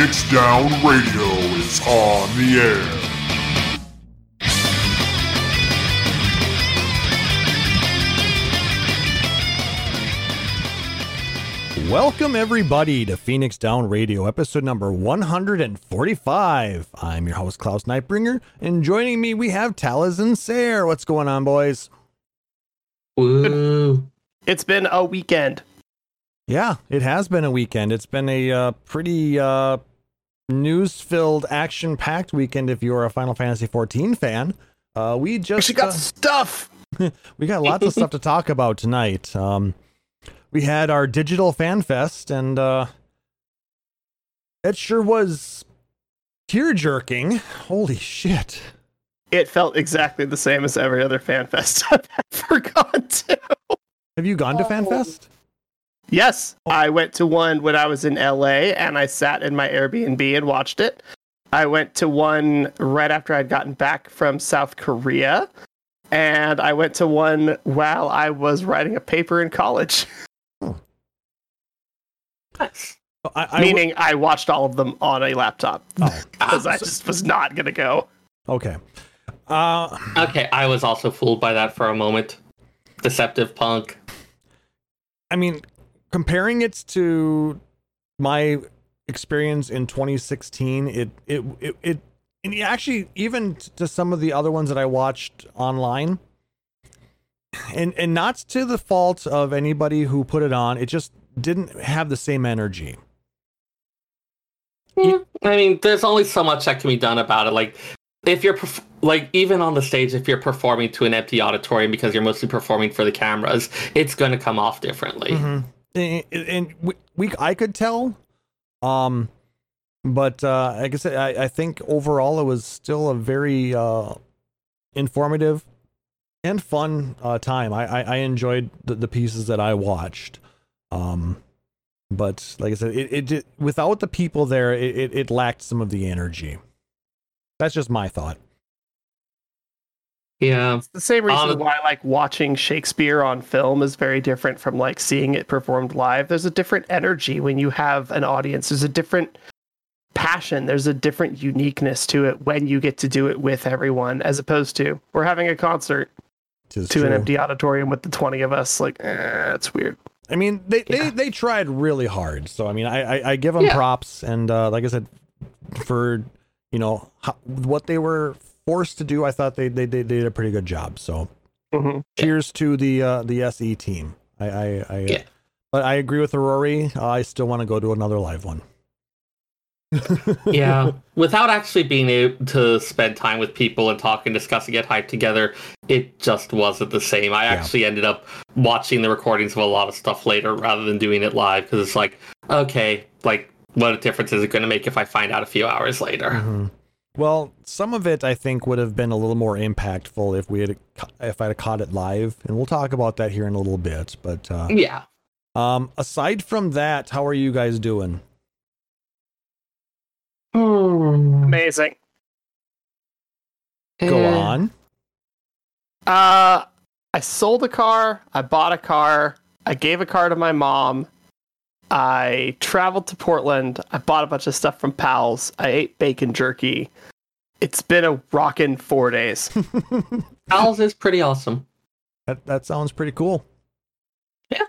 Phoenix Down Radio is on the air. Welcome, everybody, to Phoenix Down Radio, episode number 145. I'm your host, Klaus Nightbringer, and joining me, we have Talaz and Sayre. What's going on, boys? Woo. It's been a weekend. Yeah, it has been a weekend. It's been a uh, pretty uh, news filled, action packed weekend if you're a Final Fantasy XIV fan. Uh, we just She got uh, stuff. we got lots of stuff to talk about tonight. Um, we had our digital fan fest, and uh, it sure was tear jerking. Holy shit! It felt exactly the same as every other fan fest I've ever gone to. Have you gone to fan fest? Yes, I went to one when I was in LA and I sat in my Airbnb and watched it. I went to one right after I'd gotten back from South Korea. And I went to one while I was writing a paper in college. Nice. I, I Meaning I watched all of them on a laptop. Oh, Because I just was not gonna go. okay. Uh, Okay, I was also fooled by that for a moment. Deceptive punk. I mean, comparing it to my experience in 2016, it it it, it and actually even to some of the other ones that I watched online, and and not to the fault of anybody who put it on, it just didn't have the same energy. Hmm, yeah, I mean, there's only so much that can be done about it. Like, if you're perf- like even on the stage, if you're performing to an empty auditorium because you're mostly performing for the cameras, it's going to come off differently. Mm-hmm. And, and we, we I could tell, um, but uh, like I said, I, I think overall it was still a very uh, informative and fun uh, time. I, I, I enjoyed the, the pieces that I watched. Um, but like I said, it, it did, without the people there, it, it, it lacked some of the energy. That's just my thought. Yeah, The same reason Um, why like watching Shakespeare on film is very different from like seeing it performed live. There's a different energy when you have an audience. There's a different passion. There's a different uniqueness to it when you get to do it with everyone, as opposed to we're having a concert Tis to an empty auditorium with the 20 of us. Like, eh, it's weird. I mean, they, they, they tried really hard. So I mean, I I, I give them Yeah. props, and uh, like I said, for you know how, what they were forced to do, I thought they, they they did a pretty good job. So Mhm. cheers to the uh, the SE team. I I, I Yeah. but I agree with Rory. I still want to go to another live one. yeah. Without actually being able to spend time with people and talk and discussing it, hype together, it just wasn't the same. I Yeah. actually ended up watching the recordings of a lot of stuff later rather than doing it live because it's like, okay, like, what difference is it going to make if I find out a few hours later? Mhm. Well, some of it I think would have been a little more impactful if we had if I'd have caught it live, and we'll talk about that here in a little bit. But uh, Yeah. um, aside from that, how are you guys doing? Amazing. Go Eh, on. Uh, I sold a car. I bought a car. I gave a car to my mom. I traveled to Portland. I bought a bunch of stuff from Powell's. I ate bacon jerky. It's been a rockin' four days. Owls is pretty awesome. That that sounds pretty cool. Yeah.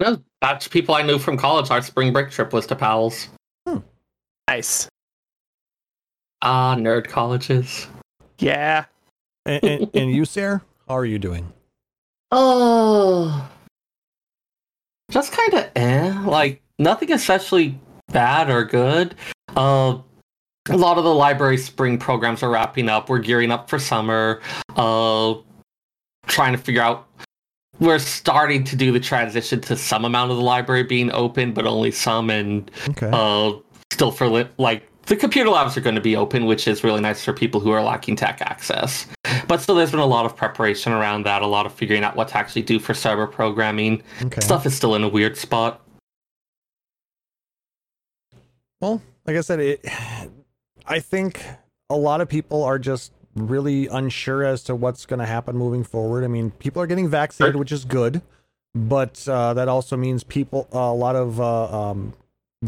No, That's people I knew from college. Our spring break trip was to Powell's. nice. Ah, nerd colleges. Yeah. And, and, and you, Sarah, how are you doing? Oh, just kind of eh. Like nothing especially bad or good. Uh, a lot of the library spring programs are wrapping up. We're gearing up for summer. Uh, trying to figure out. We're starting to do the transition to some amount of the library being open, but only some, and Okay. uh, still for li- like the computer labs are going to be open, which is really nice for people who are lacking tech access. But still, there's been a lot of preparation around that, a lot of figuring out what to actually do for cyber programming. okay. Stuff is still in a weird spot. Well, like I said, it. I think a lot of people are just really unsure as to what's going to happen moving forward. I mean, people are getting vaccinated, which is good, but uh, that also means people, a lot of uh, um,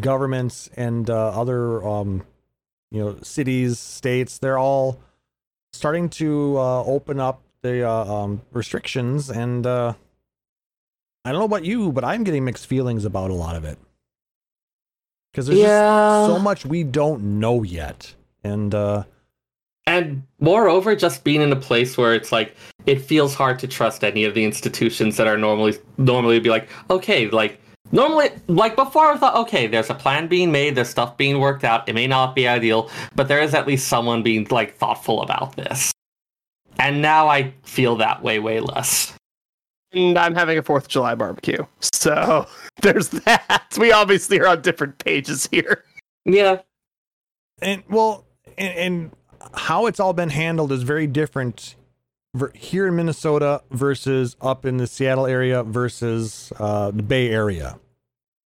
governments and uh, other um, you know cities, states, they're all starting to uh, open up the uh, um, restrictions, and uh, I don't know about you, but I'm getting mixed feelings about a lot of it because there's Yeah. just so much we don't know yet, and uh, And moreover, just being in a place where it's like it feels hard to trust any of the institutions that are normally normally be like, okay, like normally like before I thought, okay, there's a plan being made, there's stuff being worked out. It may not be ideal, but there is at least someone being like thoughtful about this. And now I feel that way way less. And I'm having a Fourth of July barbecue, so there's that. We obviously are on different pages here. Yeah. and well, and, and how it's all been handled is very different here in Minnesota versus up in the Seattle area versus uh, the Bay Area.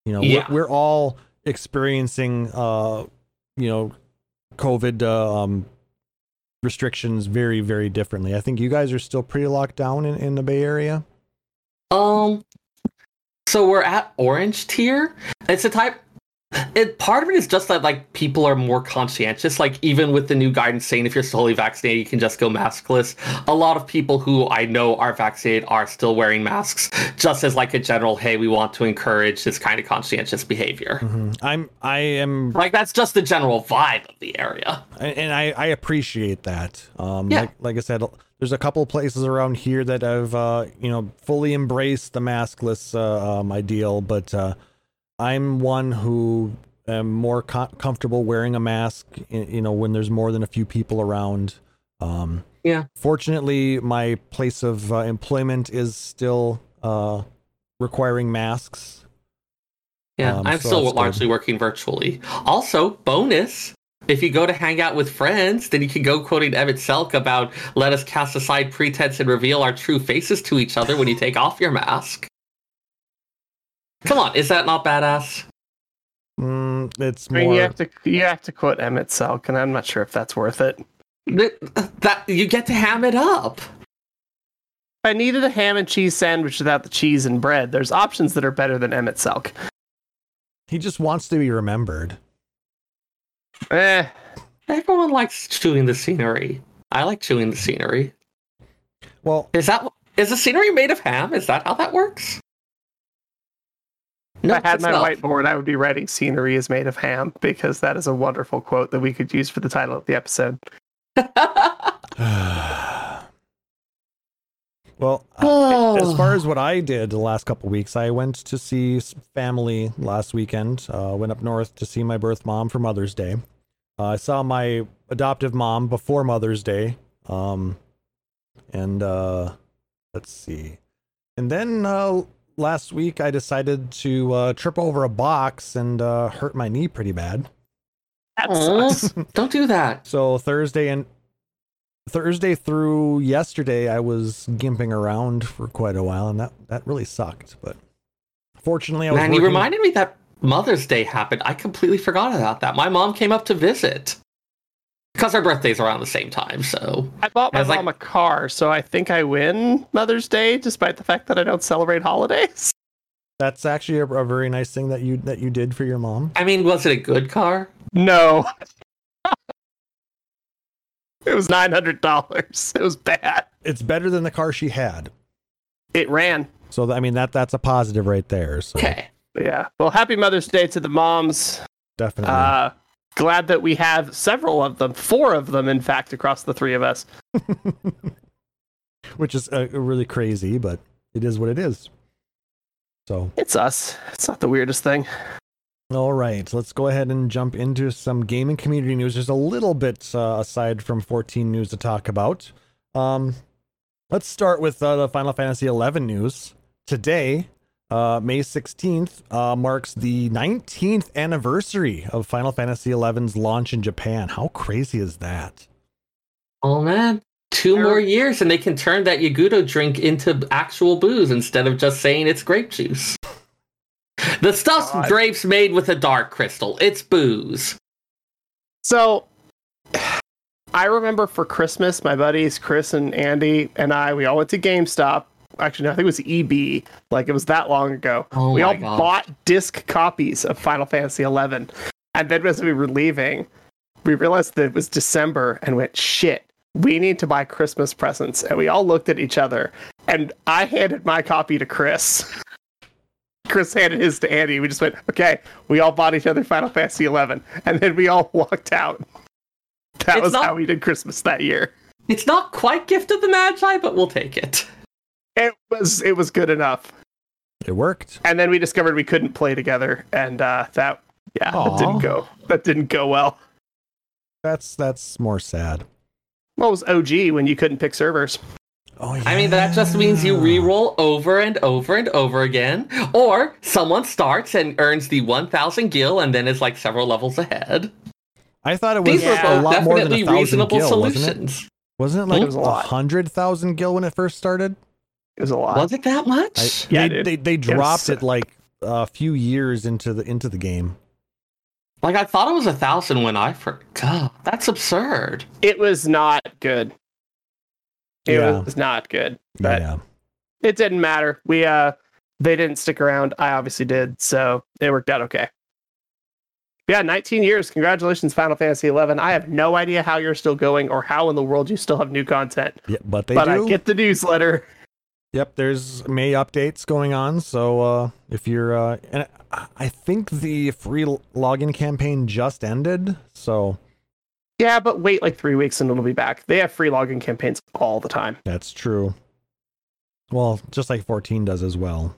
You know, Yeah. we're, we're all experiencing, uh, you know, COVID uh, um, restrictions very, very differently. I think you guys are still pretty locked down in, in the Bay Area. Um. So we're at orange tier. It's a type. It part of it is just that like people are more conscientious. Like even with the new guidance saying if you're fully vaccinated, you can just go maskless. A lot of people who I know are vaccinated are still wearing masks, just as like a general. Hey, we want to encourage this kind of conscientious behavior. I'm, I am Like that's just the general vibe of the area. and I, I appreciate that. Um, Yeah. like, like I said, there's a couple of places around here that have, uh, you know, fully embraced the maskless uh, um, ideal, but uh, I'm one who am more co- comfortable wearing a mask, you know, when there's more than a few people around. Um, Yeah. Fortunately, my place of uh, employment is still uh, requiring masks. Yeah, Um, I'm so still that's good. largely working virtually. Also, bonus. If you go to hang out with friends, then you can go quoting Emet-Selch about let us cast aside pretense and reveal our true faces to each other when you take off your mask. Come on, is that not badass? Mm, it's I mean, more. you have to you have to quote Emet-Selch, and I'm not sure if that's worth it. That, that you get to ham it up. I needed a ham and cheese sandwich without the cheese and bread, there's options that are better than Emet-Selch. he just wants to be remembered. Eh, Everyone likes chewing the scenery. I like chewing the scenery. Well, Is that is the scenery made of ham? Is that how that works? If I had my not. whiteboard, I would be writing "Scenery is made of ham" because that is a wonderful quote that we could use for the title of the episode. well, uh, as far as what I did the last couple weeks, I went to see family last weekend. Uh, went up north to see my birth mom for Mother's Day. Uh, I saw my adoptive mom before Mother's Day. Um, and uh, let's see. And then uh, last week, I decided to uh, trip over a box and uh, hurt my knee pretty bad. That Aw, sucks. don't do that. So Thursday and Thursday through yesterday, I was gimping around for quite a while, and that that really sucked. But fortunately, I was Man, you reminded me that Mother's Day happened. I completely forgot about that. My mom came up to visit because our birthdays are around the same time. So I bought my I was like- mom a car, so I think I win Mother's Day, despite the fact that I don't celebrate holidays. That's actually a, a very nice thing that you that you did for your mom. I mean, was it a good car? No. it was nine hundred dollars. It was bad. It's better than the car she had. It ran. So I mean that that's a positive right there. So Okay. Yeah. Well, happy Mother's Day to the moms. definitely. Uh, glad that we have several of them, four of them, in fact, across the three of us. Which is uh, really crazy, but it is what it is. So It's us. It's not the weirdest thing. All right, let's go ahead and jump into some gaming community news. There's a little bit uh, aside from 14 news to talk about. Um, let's start with uh, the Final Fantasy 11 news. Today, uh, May 16th, uh, marks the 19th anniversary of Final Fantasy 11's launch in Japan. How crazy is that? Oh man, two Sure. more years and they can turn that Yagudo drink into actual booze instead of just saying it's grape juice. The stuff's God. grapes made with a dark crystal. It's booze. So, I remember for Christmas, my buddies Chris and Andy and I, we all went to GameStop. Actually no, I think it was EB. Like it was that long ago. Oh we all God. bought disc copies of Final Fantasy XI, and then as we were leaving, we realized that it was December and went shit. We need to buy Christmas presents, and we all looked at each other. And I handed my copy to Chris. Chris handed his to Andy. We just went, okay. We all bought each other Final Fantasy XI, and then we all walked out. That It's was not- how we did Christmas that year. It's not quite Gift of the Magi, but we'll take it. It was it was good enough. It worked. And then we discovered we couldn't play together, and uh, that yeah, Aw. that didn't go. That didn't go well. That's that's more sad. What was OG when you couldn't pick servers? Oh yeah. I mean, that just means you re-roll over and over and over again, or someone starts and earns the 1,000 gil and then is like several levels ahead. I thought it was These were Yeah. a both lot more than a definitely thousand reasonable gil, wasn't it? solutions. Wasn't it like It was a a hundred thousand gil when it first started? It was a lot. Was it that I, much? Yeah, they, dude. they they was dropped sick. it like a few years into the into the game. Like I thought it was a thousand when I first. God, that's absurd. It was not good. It Yeah. was not good. But yeah. it didn't matter. We uh they didn't stick around. I obviously did, so it worked out okay. Yeah, 19 years. Congratulations, Final Fantasy 11. I have no idea how you're still going or how in the world you still have new content. Yeah, but they but do. I get the newsletter. Yep, there's May updates going on. So uh, if you're, uh, and I- I think the free login campaign just ended. So Yeah, but wait like three weeks and it'll be back. They have free login campaigns all the time. that's true. Well, just like 14 does as well.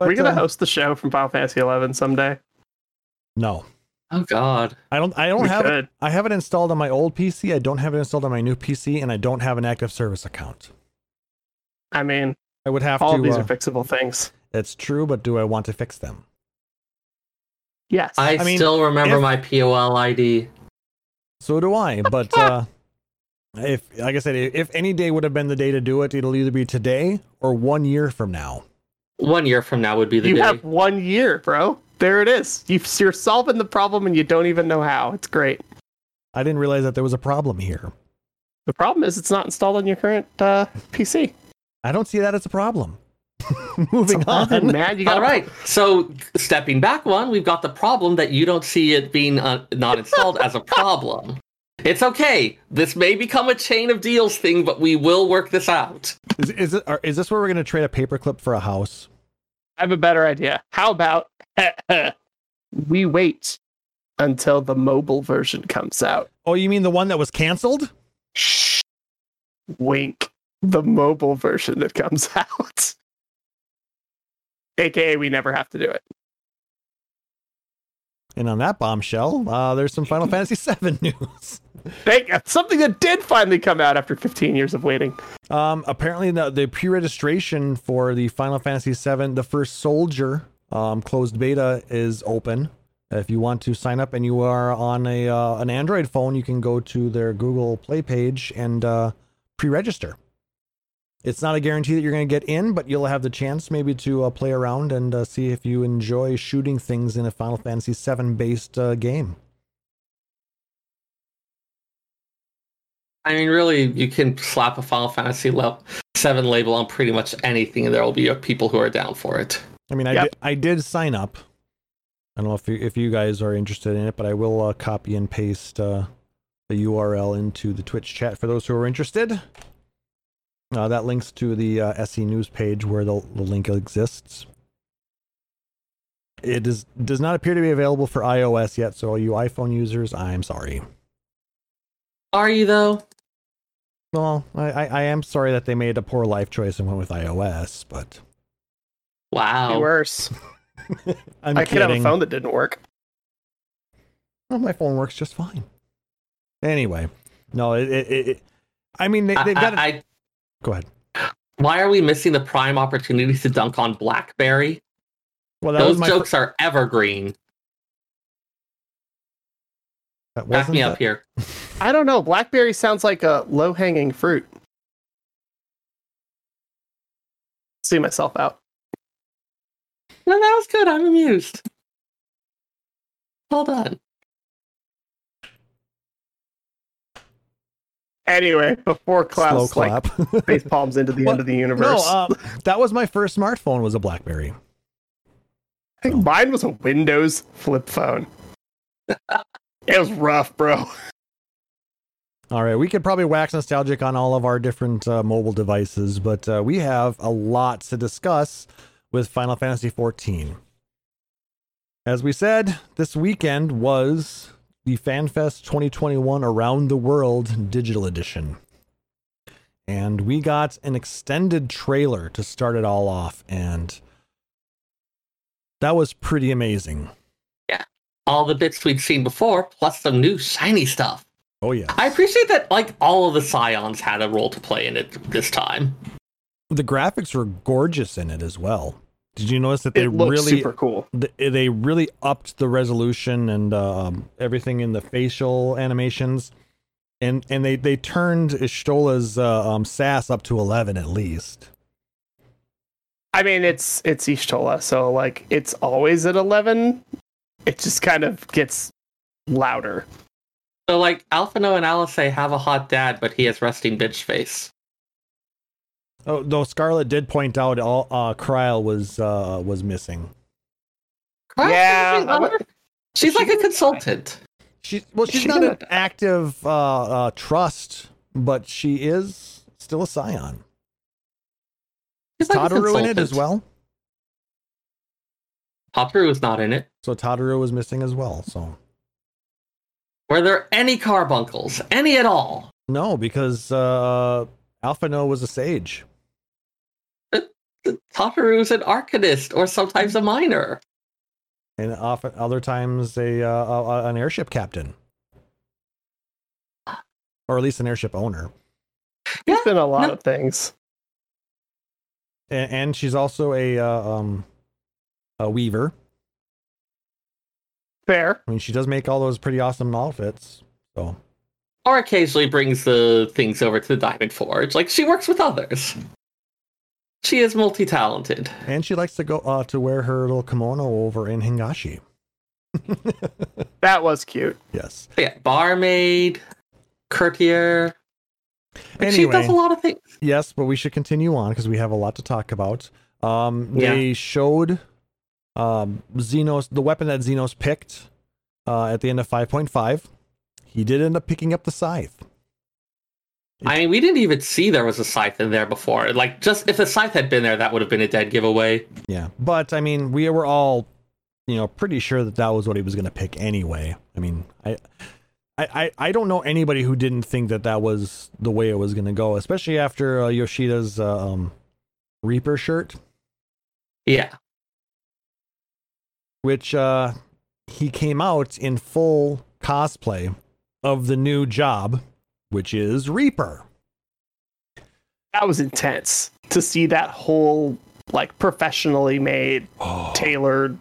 Are we But, gonna uh, host the show from Final Fantasy 11 someday? No, Oh God. I don't. I don't We have it. could. I have it installed on my old PC. I don't have it installed on my new PC, and I don't have an active service account. I mean, I would have all to. of these uh, are fixable things. It's true, but do I want to fix them? Yes. I, I mean, still remember if- my POL ID. So do I. But uh, if, like I said, if any day would have been the day to do it, it'll either be today or one year from now. One year from now would be the you day. You have one year, bro. There it is. You- You're solving the problem and you don't even know how. It's great. I didn't realize that there was a problem here. The problem is it's not installed on your current uh, PC. I don't see that as a problem. It's Moving 11, on. man. You got All right. So stepping back one, we've got the problem that you don't see it being uh, not installed as a problem. It's okay. This may become a chain of deals thing, but we will work this out. Is, is, it, are, is this where we're going to trade a paperclip for a house? I have a better idea. How about we wait until the mobile version comes out? Oh, you mean the one that was canceled? Shh. Wink. The mobile version that comes out. AKA, we never have to do it. And on that bombshell, uh, there's some Final Fantasy VII news. Thank something that did finally come out after 15 years of waiting. Um, apparently, the, the pre-registration for the Final Fantasy VII, the first Soldier um, closed beta is open. If you want to sign up and you are on a uh, an Android phone, you can go to their Google Play page and uh, pre-register. It's not a guarantee that you're going to get in, but you'll have the chance maybe to uh, play around and uh, see if you enjoy shooting things in a Final Fantasy VII based uh, game. I mean, really, you can slap a Final Fantasy level seven label on pretty much anything, and there will be uh, people who are down for it. I mean, I, Yep. did, I did sign up. I don't know if you, if you guys are interested in it, but I will uh, copy and paste uh, the URL into the Twitch chat for those who are interested. Uh, that links to the uh, SE News page where the, the link exists. It is, does not appear to be available for iOS yet, so all you iPhone users, I'm sorry. Are you though? Well, I, I, I am sorry that they made a poor life choice and went with iOS, but Be Wow. worse. I'm I could have a phone that didn't work. Well, my phone works just fine. Anyway, no, it, it, it, it- I mean, they they've got. I- it. Go ahead. why are we missing the prime opportunity to dunk on BlackBerry? Well, that Those was my. fir- jokes are evergreen. that Back wasn't me that- up here. I don't know. Blackberry sounds like a low hanging fruit. See myself out. No, that was good. I'm amused. Hold on. Anyway, before Slow Klaus like clap. face palms into the What? end of the no, universe. uh, that was my first smartphone. Was a BlackBerry. I think mine was a Windows flip phone. it was rough, bro. All right, we could probably wax nostalgic on all of our different uh, mobile devices, but uh, we have a lot to discuss with Final Fantasy XIV. As we said, this weekend was the FanFest 2021 Around the World Digital Edition. And we got an extended trailer to start it all off, and that was pretty amazing. Yeah. All the bits we'd seen before, plus some new shiny stuff. Oh, yeah. I appreciate that like all of the scions had a role to play in it this time. The graphics were gorgeous in it as well. Did you notice that they It looked really super cool. th- they really upped the resolution and um, everything in the facial animations, and and they they turned Y'shtola's uh, um, sass up to eleven at least. I mean, it's it's Ishtola, so like it's always at eleven. It just kind of gets louder. So like Alphinaud and Alisaie have a hot dad, but he has resting bitch face. Oh, though Scarlet did point out all uh, Krile was uh, was missing. Yeah, She's not- she's like a consultant. She well, she's She not an active uh, uh, trust, but she is still a scion. She's like a in it as well. Tataru is not in it. So Tataru was missing as well. So Were there any carbuncles? Any at all? no, because uh, Alphinaud was a sage. Tataru's an arcanist or sometimes a miner. and often other times a, uh, a an airship captain, or at least an airship owner. Yeah, It's been a lot no. of things. And, and she's also a uh, um a weaver. Fair. I mean, she does make all those pretty awesome outfits. So Or occasionally brings the things over to the Diamond Forge. Like she works with others. She is multi-talented. and she likes to go uh, to wear her little kimono over in Hingashi. That was cute. yes. But yeah, barmaid, courtier. Like, she does a lot of things. Yes, but we should continue on because we have a lot to talk about. Um, Yeah. they showed um, Zenos, the weapon that Zenos picked uh, at the end of 5.5. He did end up picking up the scythe. I mean, we didn't even see there was a scythe in there before. Like, just if the scythe had been there, that would have been a dead giveaway. Yeah, but I mean, we were all, you know, pretty sure that that was what he was going to pick anyway. I mean, I, I, I, don't know anybody who didn't think that that was the way it was going to go, especially after uh, Yoshida's uh, um, Reaper shirt, Yeah. which uh, he came out in full cosplay of the new job, which is Reaper. That was intense to see that whole like professionally made, oh. tailored,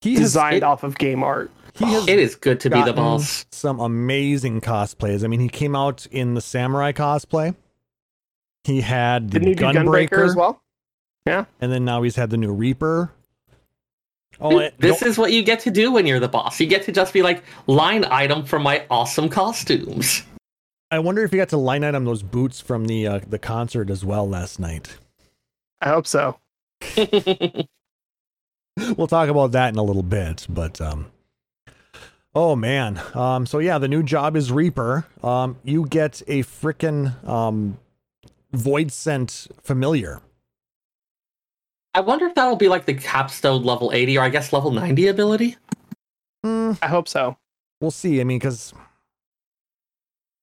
He has, designed it- off of game art. he has It is good to be the boss. Some amazing cosplays. I mean, he came out in the samurai cosplay. He had the Didn't he do Gunbreaker, Gunbreaker as well? Yeah, and then now he's had the new Reaper. Oh, Dude, and this don't- is what you get to do when you're the boss. You get to just be like, line item for my awesome costumes. I wonder if he got to line item those boots from the uh, the concert as well last night. I hope so. We'll talk about that in a little bit, but um, oh man, um, so yeah, the new job is Reaper. Um, you get a frickin' um, voidsent familiar. I wonder if that'll be like the capstone level 80 or I guess level 90 ability. Hmm, I hope so. we'll see. I mean, because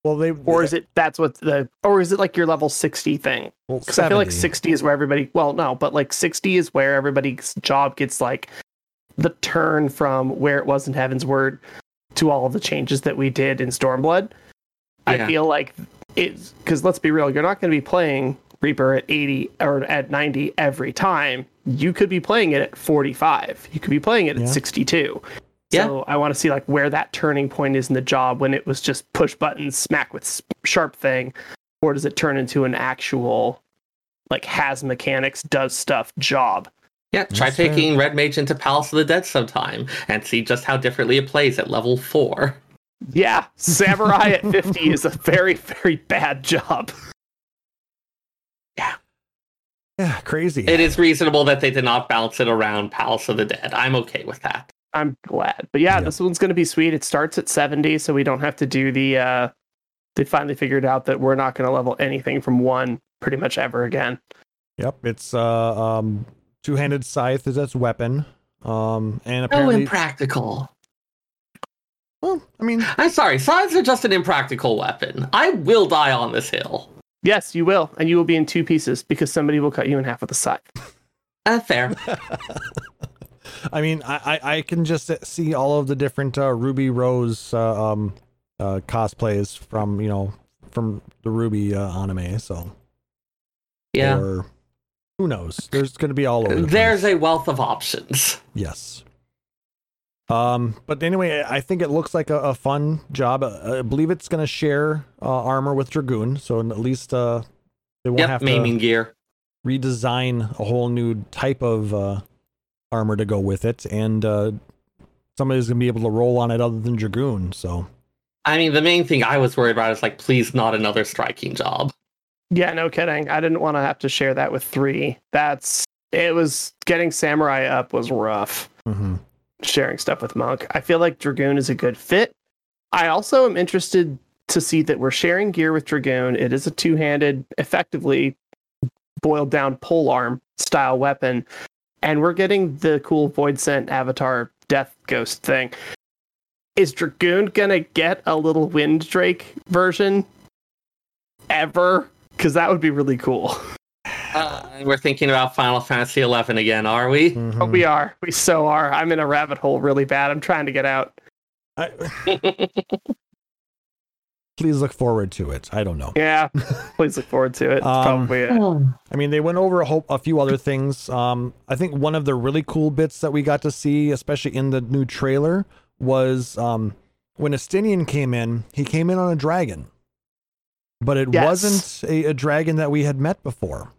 well, they Or is it that's what the or is it like your level 60 thing? well, Because I feel like 60 is where everybody well no, but like 60 is where everybody's job gets like the turn from where it was in Heavensward to all of the changes that we did in Stormblood. I feel like it's because let's be real, you're not going to be playing Reaper at 80 or at 90 every time. You could be playing it at 45. You could be playing it at 62. Yeah. So I want to see like where that turning point is in the job when it was just push buttons, smack with sharp thing, or does it turn into an actual like has mechanics, does stuff job? Yeah, try That's fair. taking Red Mage into Palace of the Dead sometime and see just how differently it plays at level 4. Yeah, samurai at 50 is a very, very bad job. Yeah. Yeah, crazy. It is reasonable that they did not bounce it around Palace of the Dead. I'm okay with that. I'm glad. But yeah, Yeah. this one's going to be sweet. It starts at 70, so we don't have to do the. uh They finally figured out that we're not going to level anything from one pretty much ever again. Yep, it's uh um two-handed scythe is its weapon. Um and Oh, apparently impractical. well, I mean I'm sorry, scythes are just an impractical weapon. I will die on this hill. Yes, you will, and you will be in two pieces because somebody will cut you in half with a scythe. Uh, fair. I mean I I, I can just see all of the different uh, Ruby Rose uh, um uh cosplays from, you know, from the RWBY uh, anime, so Yeah. or who knows. There's going to be all over the There's place. a wealth of options. Yes. Um, but anyway, I think it looks like a, a fun job. Uh, I believe it's going to share uh, armor with Dragoon, so at least uh, they won't Yep, have maiming to gear. redesign a whole new type of uh, armor to go with it, and uh, somebody's going to be able to roll on it other than Dragoon. So I mean, the main thing I was worried about is like, please, not another striking job. Yeah, no kidding. I didn't want to have to share that with three. That's it was getting samurai up was rough. mhm. Sharing stuff with monk. I feel like dragoon is a good fit. I also am interested to see that we're sharing gear with dragoon. It is a two-handed, effectively boiled down pole arm style weapon, and we're getting the cool voidsent avatar death ghost thing. Is dragoon gonna get a little wind drake version ever? Because that would be really cool. Uh, we're thinking about Final Fantasy XI again, are we? Oh, Mhm. we are. We so are. I'm in a rabbit hole really bad. I'm trying to get out. I, please look forward to it. I don't know. Yeah. Please look forward to it. It's Um, probably it. I mean, they went over a, whole, a few other things. Um, I think one of the really cool bits that we got to see, especially in the new trailer, was um, when Estinien came in. He came in on a dragon, but it Yes. wasn't a, a dragon that we had met before.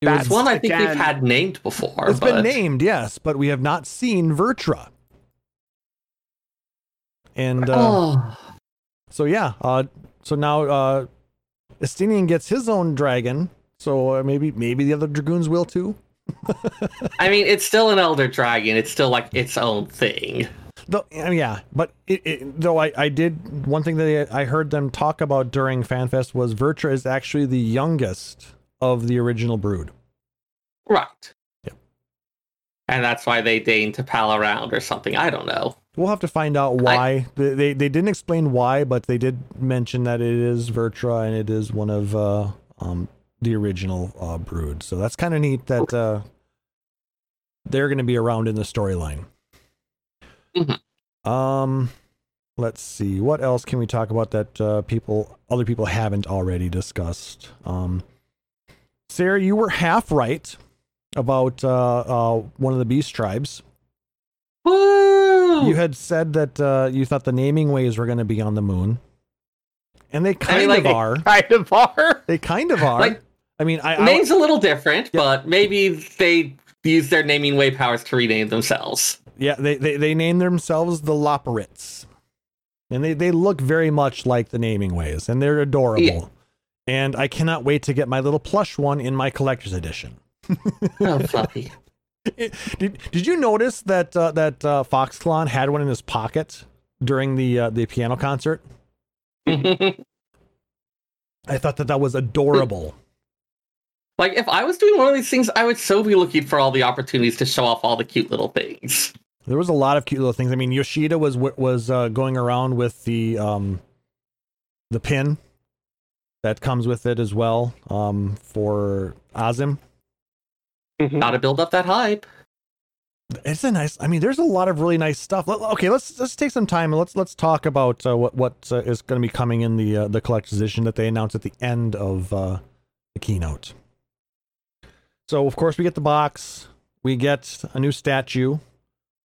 It That's was, One I think Again. we've had named before. it's but been named, yes, but we have not seen Vrtra. And uh, Oh, so yeah, uh, so now uh, Estinien gets his own dragon. So uh, maybe maybe the other dragoons will too. I mean, it's still an Elder Dragon. It's still like its own thing. Though, yeah, but it, it, though I, I did one thing that I I heard them talk about during FanFest was Vrtra is actually the youngest of the original brood. Right. And that's why they deign to pal around or something. I don't know. We'll have to find out why. they, they they didn't explain why, but they did mention that it is Vrtra and it is one of uh, um the original uh, brood. So that's kind of neat that uh, they're going to be around in the storyline. Mhm. Um, let's see what else can we talk about that uh, people other people haven't already discussed. Um, Sarah, you were half right about uh, uh, one of the beast tribes. Woo! You had said that uh, you thought the Namingways were going to be on the moon, and they kind like, of are. Kind of are. They kind of are. Like, I mean, I, I Name's a little different, Yeah. but maybe they use their Namingway powers to rename themselves. yeah, they, they they name themselves the Loporits, and they they look very much like the Namingways, and they're adorable. Yeah. And I cannot wait to get my little plush one in my collector's edition. Oh, fluffy. Did Did you notice that uh, that uh, Foxclon had one in his pocket during the uh, the piano concert? I thought that that was adorable. Like if I was doing one of these things, I would so be looking for all the opportunities to show off all the cute little things. There was a lot of cute little things. I mean, Yoshida was was uh, going around with the um, the pin that comes with it as well um, for Azem. Gotta build up that hype. It's a nice. I mean, there's a lot of really nice stuff. Let- Okay, let's let's take some time and let's let's talk about uh, what what uh, is going to be coming in the uh, the collector's edition that they announced at the end of uh, the keynote. So of course we get the box. We get a new statue,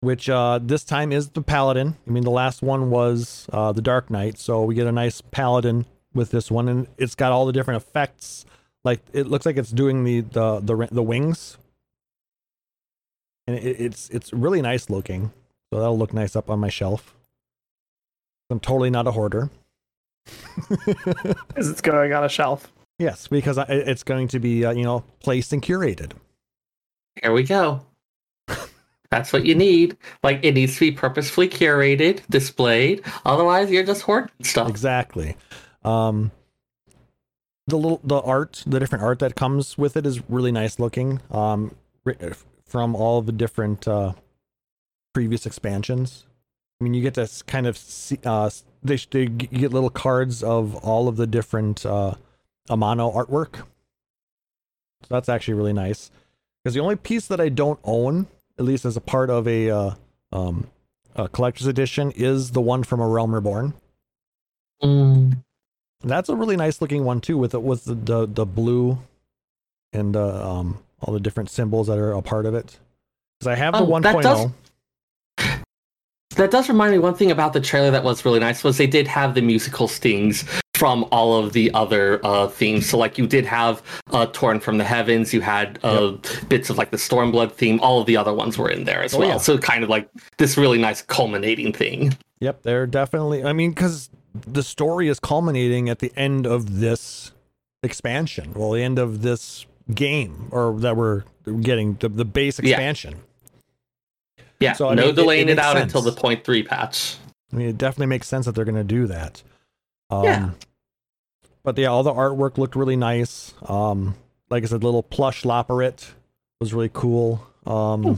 which uh, this time is the paladin. I mean, the last one was uh, the Dark Knight, so we get a nice paladin with this one, and it's got all the different effects. Like it looks like it's doing the the the, the wings and it, it's it's really nice looking. So that'll look nice up on my shelf. I'm totally not a hoarder. Because it's going on a shelf. yes, because I, it's going to be uh, you know placed and curated. Here we go. That's what you need. Like it needs to be purposefully curated, displayed. Otherwise, you're just hoarding stuff. Exactly. Um, the little the art, the different art that comes with it is really nice looking. Um, ri- from all the different uh, previous expansions. I mean, you get to kind of see. Uh, they, they get little cards of all of the different uh, Amano artwork. So that's actually really nice. Because the only piece that I don't own, at least as a part of a uh, um, a collector's edition, is the one from A Realm Reborn. Mm. That's a really nice looking one too, with it with the the, the blue and uh, um all the different symbols that are a part of it. Because I have the Oh, one that does- oh. That does remind me one thing about the trailer that was really nice was they did have the musical stings from all of the other uh, themes. So like you did have uh, Torn from the Heavens, you had uh, bits of like the Stormblood theme. All of the other ones were in there as Oh, well. yeah. So kind of like this really nice culminating thing. Yep, they're definitely. I mean, because the story is culminating at the end of this expansion. Well, the end of this game, or that we're getting the the base expansion. Yeah, So, I no mean, delaying it it, makes out until the point three patch. I mean, it definitely makes sense that they're going to do that. Um, Yeah. But yeah, all the artwork looked really nice. Um, like I said, little plush Loporit was really cool. Um, Hmm.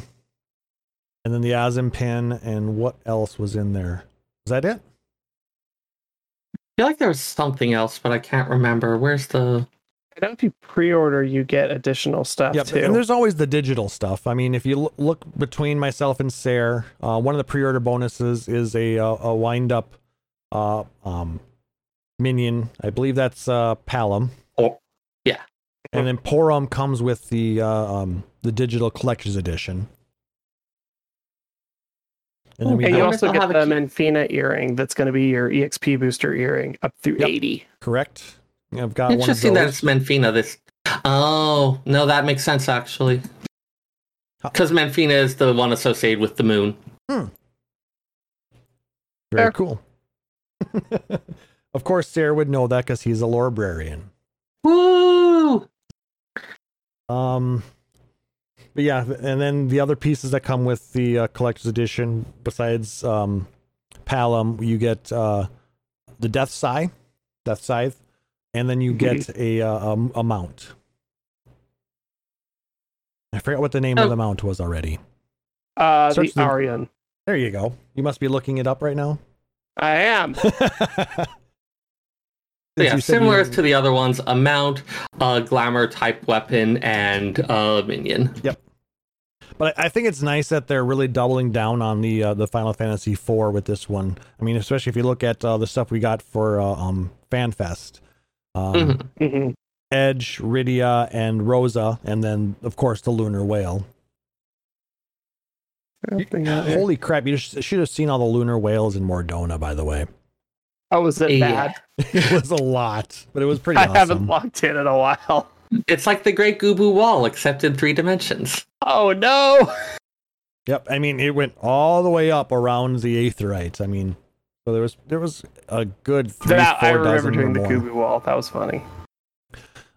and then the Azem pin, and what else was in there? Is that it? I feel like there was something else, but I can't remember. Where's the? I know if you pre-order, you get additional stuff Yeah, too. and there's always the digital stuff. I mean, if you lo- look between myself and Sarah, uh, one of the pre-order bonuses is a uh, a wind up uh, um, minion. I believe that's uh, Palom. Oh, yeah. And then Porom comes with the uh, um, the digital collector's edition. And then we and have, you also if get they'll the have a Menphina earring that's going to be your EXP booster earring up through Yep. 80. correct. I've got one of Interesting that it's Menphina. This. Oh no, that makes sense actually. Because Menphina is the one associated with the moon. Very Fair. cool. of course, Sarah would know that because he's a librarian. Woo! Um, but yeah, and then the other pieces that come with the uh, collector's edition, besides um, Palom, you get uh, the Death Scythe, Death Scythe, and then you get a uh, um, a mount. I forgot what the name Oh. of the mount was already. Uh, Search the the- Arion. There you go. You must be looking it up right now. I am. So yeah, similar you- to the other ones, a mount, a glamour type weapon, and a minion. Yep. But I I think it's nice that they're really doubling down on the uh, the Final Fantasy IV with this one. I mean, especially if you look at uh, the stuff we got for uh, um, FanFest, um, Mhm. Mhm. Edge, Rydia, and Rosa, and then of course the Lunar Whale. Something out here. Holy crap! You sh- should have seen all the lunar whales in Mor Dhona. By the way, Oh, was it Yeah. bad? it was a lot, but it was pretty I haven't awesome. logged in in a while. It's like the Great Gubu Wall, except in three dimensions. Oh no! Yep, I mean it went all the way up around the Aetherytes. I mean, so there was there was a good three, That, I four remember dozen or doing the more. Kubu wall. That was funny.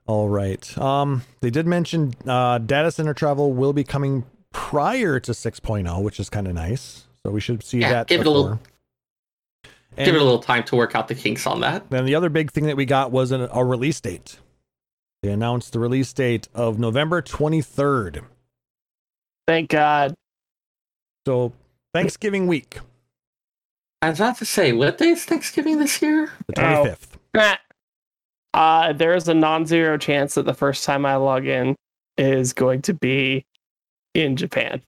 All right. Um, they did mention uh, data center travel will be coming prior to 6.0, which is kind of nice. So we should see Yeah, that. give it a little- And Give it a little time to work out the kinks on that. then the other big thing that we got was an, a release date. They announced the release date of November 23rd. Thank God. So Thanksgiving week, I was about to say, what day is Thanksgiving this year? the 25th. Nah. Uh, there is a non-zero chance that the first time I log in is going to be in Japan.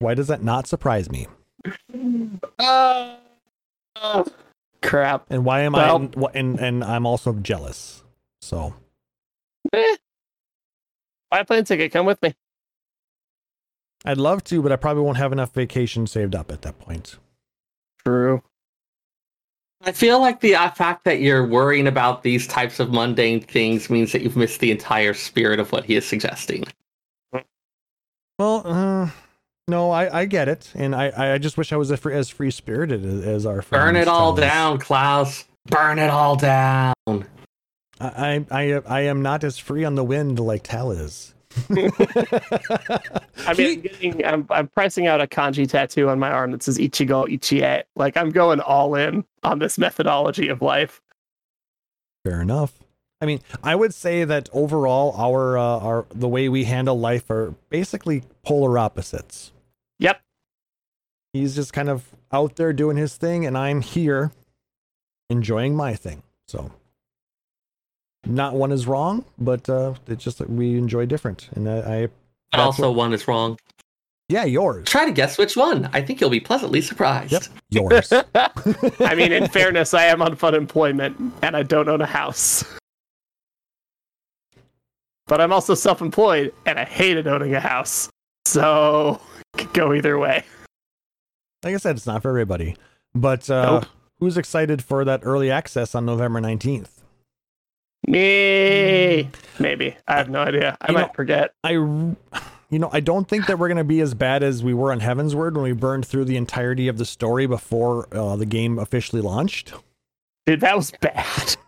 Why does that not surprise me? Uh, uh, crap. And why am Well- I? And and I'm also jealous. So Eh. Buy a plane ticket. Come with me. I'd love to, but I probably won't have enough vacation saved up at that point. True. I feel like the uh, fact that you're worrying about these types of mundane things means that you've missed the entire spirit of what he is suggesting. Well, uh, no, I, I get it, and I, I just wish I was as free, as free spirited as, as our Burn it all tell us. down, Klaus. Burn it all down. I, I I I am not as free on the wind like Tal is. I mean, I'm, getting, I'm I'm pricing out a kanji tattoo on my arm that says Ichigo Ichie. Like I'm going all in on this methodology of life. Fair enough. I mean, I would say that overall, our uh, our the way we handle life are basically polar opposites. Yep. He's just kind of out there doing his thing, and I'm here enjoying my thing. So, not one is wrong, but uh, it's just that we enjoy different. And I, I also, what- one is wrong. yeah, yours, Try to guess which one. I think you'll be pleasantly surprised. Yep. yours. I mean, in fairness, I am on unemployment and I don't own a house. But I'm also self-employed and I hated owning a house. So could go either way. like I said, it's not for everybody. But uh, Nope. who's excited for that early access on November nineteenth? Me, maybe. I have no idea. I You might know- forget. I, you know, I don't think that we're going to be as bad as we were on Heavensward when we burned through the entirety of the story before uh, the game officially launched. Dude, that was bad.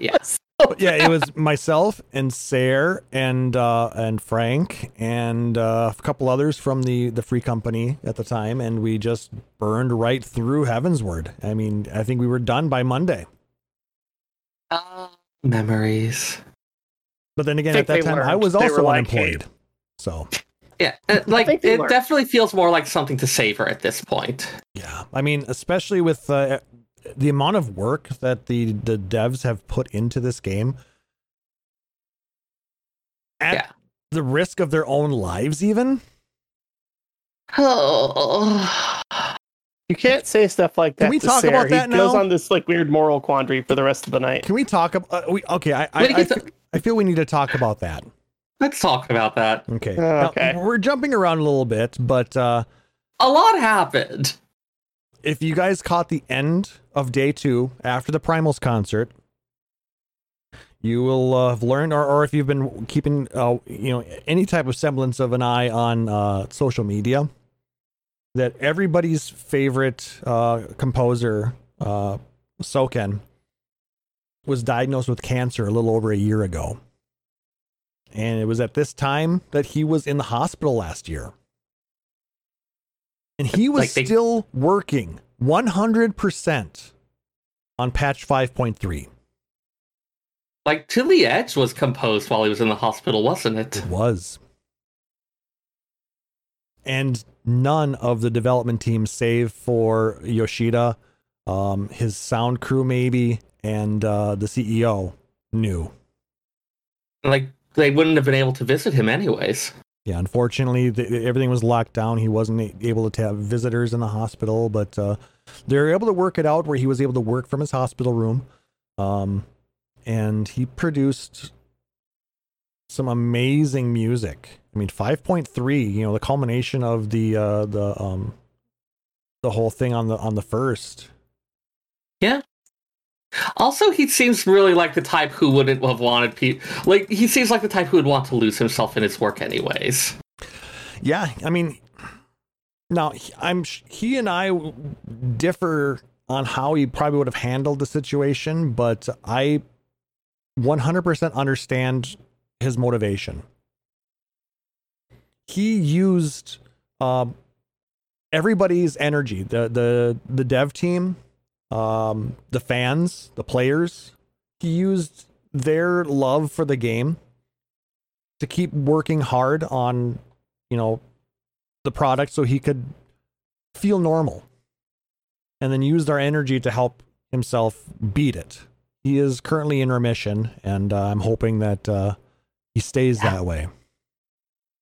Yes. But yeah, it was myself and Sayre and uh, and Frank and uh, a couple others from the the free company at the time, and we just burned right through Heavensward. I mean, I think we were done by Monday. Uh, memories. But then again, at that they time, I was They also like, unemployed. So Yeah, uh, like it learned. definitely feels more like something to savor at this point. Yeah, I mean, especially with uh, the amount of work that the the devs have put into this game, at Yeah. the risk of their own lives, even. Oh. You can't say stuff like that. Can we to talk Sarah. about that he goes on this like weird moral quandary for the rest of the night. Can we talk about? Uh, we okay. I I, Wait, I, he's- I feel we need to talk about that. Let's talk about that. Okay. Uh, Now, okay. we're jumping around a little bit, but uh, A lot happened. if you guys caught the end of day two after the Primals concert, you will uh, have learned, or, or if you've been keeping, uh, you know, any type of semblance of an eye on uh, social media, that everybody's favorite uh, composer, uh, Soken, was diagnosed with cancer a little over a year ago. And it was at this time that he was in the hospital last year. And he was Like they- still working 100% on patch 5.3. Like To the Edge was composed while he was in the hospital, wasn't it? It was. And none of the development team, save for Yoshida, um, his sound crew, maybe, and uh, the CEO, knew. Like they wouldn't have been able to visit him anyways. Yeah, unfortunately, th- everything was locked down. He wasn't able to have visitors in the hospital, but uh, they were able to work it out where he was able to work from his hospital room. Um, and he produced some amazing music. I mean, 5.3, you know, the culmination of the uh, the um, the whole thing on the on the first. Yeah. Also, he seems really like the type who wouldn't have wanted people. Like he seems like the type who would want to lose himself in his work anyways. Yeah, I mean, now I'm he and I differ on how he probably would have handled the situation, but I 100% understand his motivation. He used um, everybody's energy, the the the dev team, um, the fans, the players. He used their love for the game to keep working hard on you know the product so he could feel normal. And then used our energy to help himself beat it. He is currently in remission and uh, i'm hoping that uh, he stays that way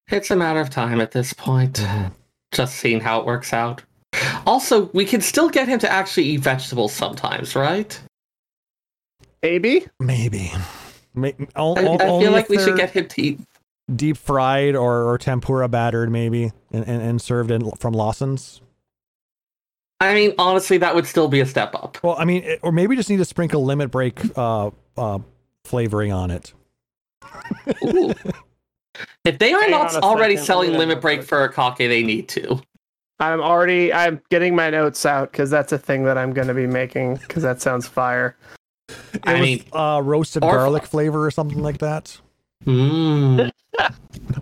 It's a matter of time at this point. Just seeing how it works out. Also, we can still get him to actually eat vegetables sometimes, right? Maybe. maybe May- o- I, o- I only feel like we should get him to eat. deep fried or, or tempura battered maybe and, and, and served in, from lawson's I mean, honestly, that would still be a step up. well i mean it- or maybe just need to sprinkle limit break uh, uh, flavoring on it Ooh. If they are Hang not already second, selling Limit Break quick. for Akake, they need to. I'm already. I'm getting my notes out because that's a thing that I'm going to be making because that sounds fire. It I was mean, uh, roasted or- garlic flavor or something like that. mm,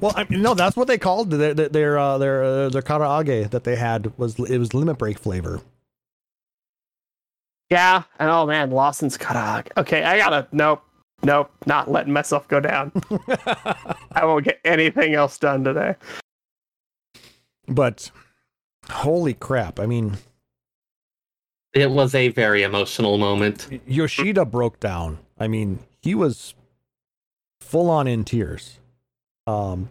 Well, I mean, no, that's what they called their their their uh, their, uh, their karaage that they had was it was limit break flavor. Yeah, and oh man, Lawson's Karag. Okay, I gotta. Nope, nope, not letting myself go down. I won't get anything else done today. But holy crap! I mean, it was a very emotional moment. Yoshida broke down. I mean, he was full on in tears. Um,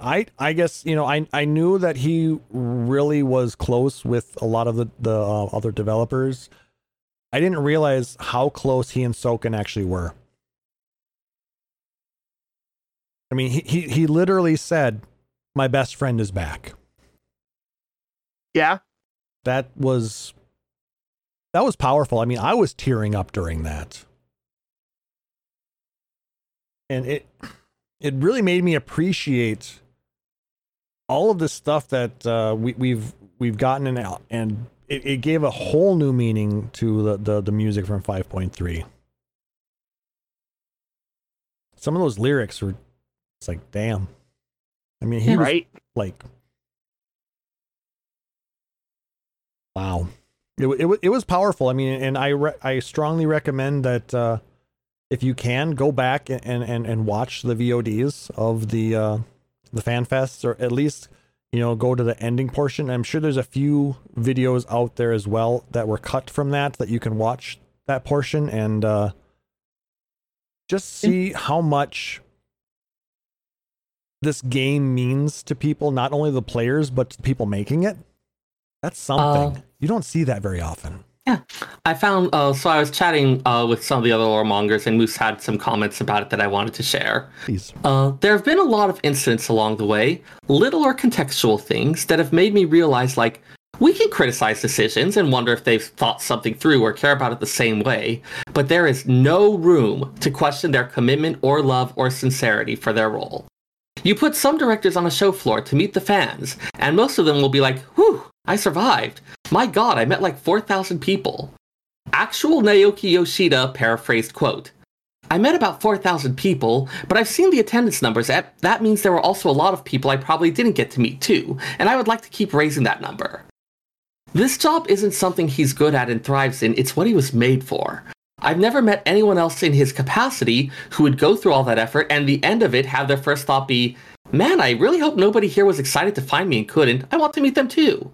I I guess you know I I knew that he really was close with a lot of the the uh, other developers. I didn't realize how close he and Soken actually were. I mean, he he, he literally said, "My best friend is back." Yeah, That was that was powerful. I mean, I was tearing up during that. And it it really made me appreciate all of the stuff that uh, we, we've we've gotten in out, and it, it gave a whole new meaning to the, the, the music from 5.3. Some of those lyrics were, it's like, damn. I mean, he was right. like wow it, it, wa- it was powerful i mean and i re- i strongly recommend that uh if you can go back and and and watch the vods of the uh the fan fests or at least you know go to the ending portion i'm sure there's a few videos out there as well that were cut from that that you can watch that portion and uh just see how much this game means to people, not only the players, but people making it. That's something. Uh, you don't see that very often. Yeah. I found uh, so I was chatting uh, with some of the other lore mongers, and Moose had some comments about it that I wanted to share. Please. Uh, there have been a lot of incidents along the way, little or contextual things that have made me realize like we can criticize decisions and wonder if they've thought something through or care about it the same way, but there is no room to question their commitment or love or sincerity for their role. You put some directors on a show floor to meet the fans, and most of them will be like, whew, I survived. My god, I met like 4,000 people. Actual Naoki Yoshida paraphrased quote I met about 4,000 people, but I've seen the attendance numbers. That that means there were also a lot of people I probably didn't get to meet too, and I would like to keep raising that number. This job isn't something he's good at and thrives in, it's what he was made for. I've never met anyone else in his capacity who would go through all that effort and the end of it have their first thought be, Man, I really hope nobody here was excited to find me and couldn't. I want to meet them too.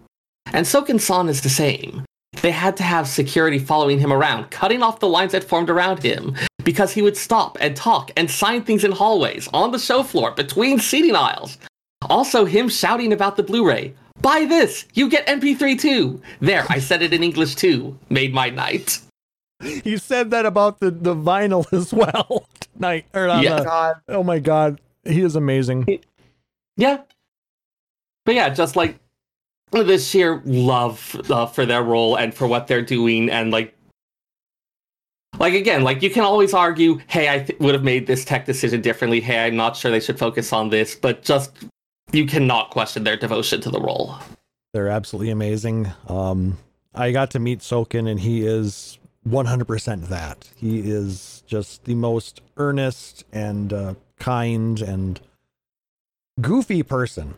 And Soken San is the same. They had to have security following him around, cutting off the lines that formed around him, because he would stop and talk and sign things in hallways, on the show floor, between seating aisles. Also, him shouting about the Blu ray. Buy this! You get MP3 too! There, I said it in English too. Made my night. You said that about the, the vinyl as well tonight. Or on Yeah. the- oh my god. He is amazing. Yeah. But yeah, just like the sheer love uh, for their role and for what they're doing, and like, like again, like you can always argue, hey, I th- would have made this tech decision differently. Hey, I'm not sure they should focus on this, but just you cannot question their devotion to the role. They're absolutely amazing. Um, I got to meet Soken, and he is 100% that. He is just the most earnest and uh, kind and goofy person.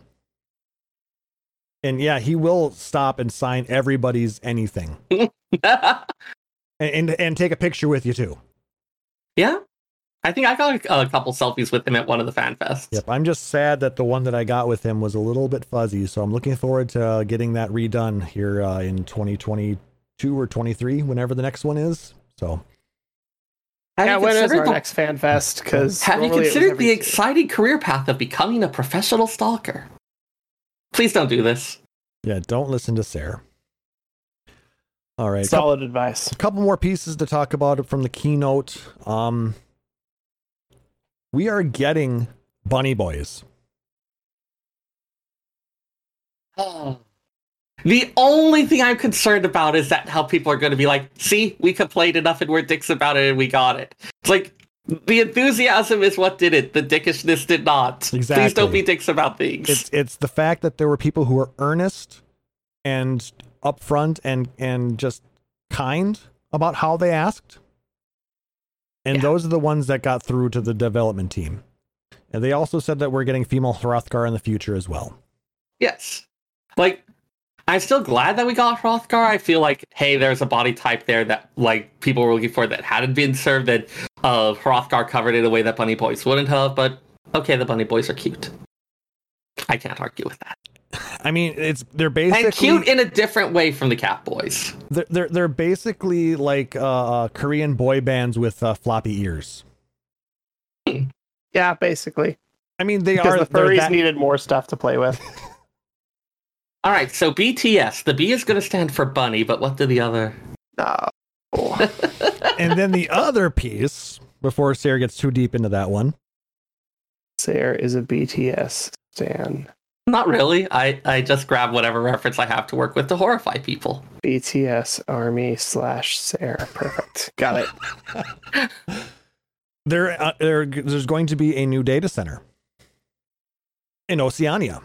And yeah, he will stop and sign everybody's anything and, and, and take a picture with you too. yeah, I think I got a, a couple selfies with him at one of the fan fests. Yep. I'm just sad that the one that I got with him was a little bit fuzzy. So I'm looking forward to uh, getting that redone here uh, in 2022 or 23, whenever the next one is. So Have yeah, you when is our the- next fan fest? Because Have you considered the exciting career path of becoming a professional stalker? Please don't do this. yeah, don't listen to Sarah. All right. solid advice? a couple more pieces to talk about from the keynote. Um, we are getting Bunny Boys. The only thing I'm concerned about is that how people are going to be like, see, we complained enough and we're dicks about it and we got it. It's like, The enthusiasm is what did it. The dickishness did not. Exactly. Please don't be dicks about things. It's it's the fact that there were people who were earnest and upfront and and just kind about how they asked. And Yeah. those are the ones that got through to the development team. And they also said that we're getting female Hrothgar in the future as well. Yes. Like, I'm still glad that we got Hrothgar. I feel like, hey, there's a body type there that like people were looking for that hadn't been served that uh Hrothgar covered it in a way that Bunny Boys wouldn't have, but okay, the Bunny Boys are cute. I can't argue with that. I mean, it's they're basically And cute in a different way from the Cat Boys. they're, they're they're basically like uh, uh, Korean boy bands with uh, floppy ears. Yeah, basically. I mean, they Because are the furries that- needed more stuff to play with. All right, so BTS. The B is going to stand for bunny, but what do the other? No. and then the other piece before Sarah gets too deep into that one. Sarah is a BTS stan. Not really. I I just grab whatever reference I have to work with to horrify people. BTS Army slash Sarah. Perfect. Got it. There, uh, there, there's going to be a new data center in Oceania.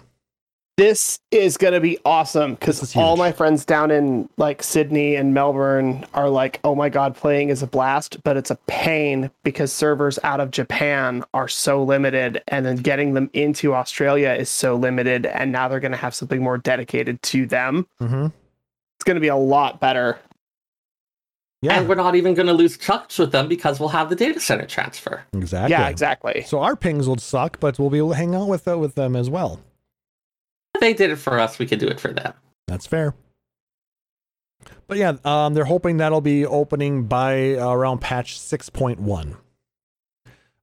This is gonna be awesome because all my friends down in like Sydney and Melbourne are like, "Oh my god, playing is a blast," but it's a pain because servers out of Japan are so limited, and then getting them into Australia is so limited, and now they're gonna have something more dedicated to them. Mm-hmm. It's gonna be a lot better. Yeah, And we're not even going to lose touch with them because we'll have the data center transfer. exactly. Yeah, exactly. So our pings will suck, but we'll be able to hang out with uh, with them as well. They did it for us, we could do it for them. That's fair. But yeah, um, they're hoping that'll be opening by uh, around patch 6.1.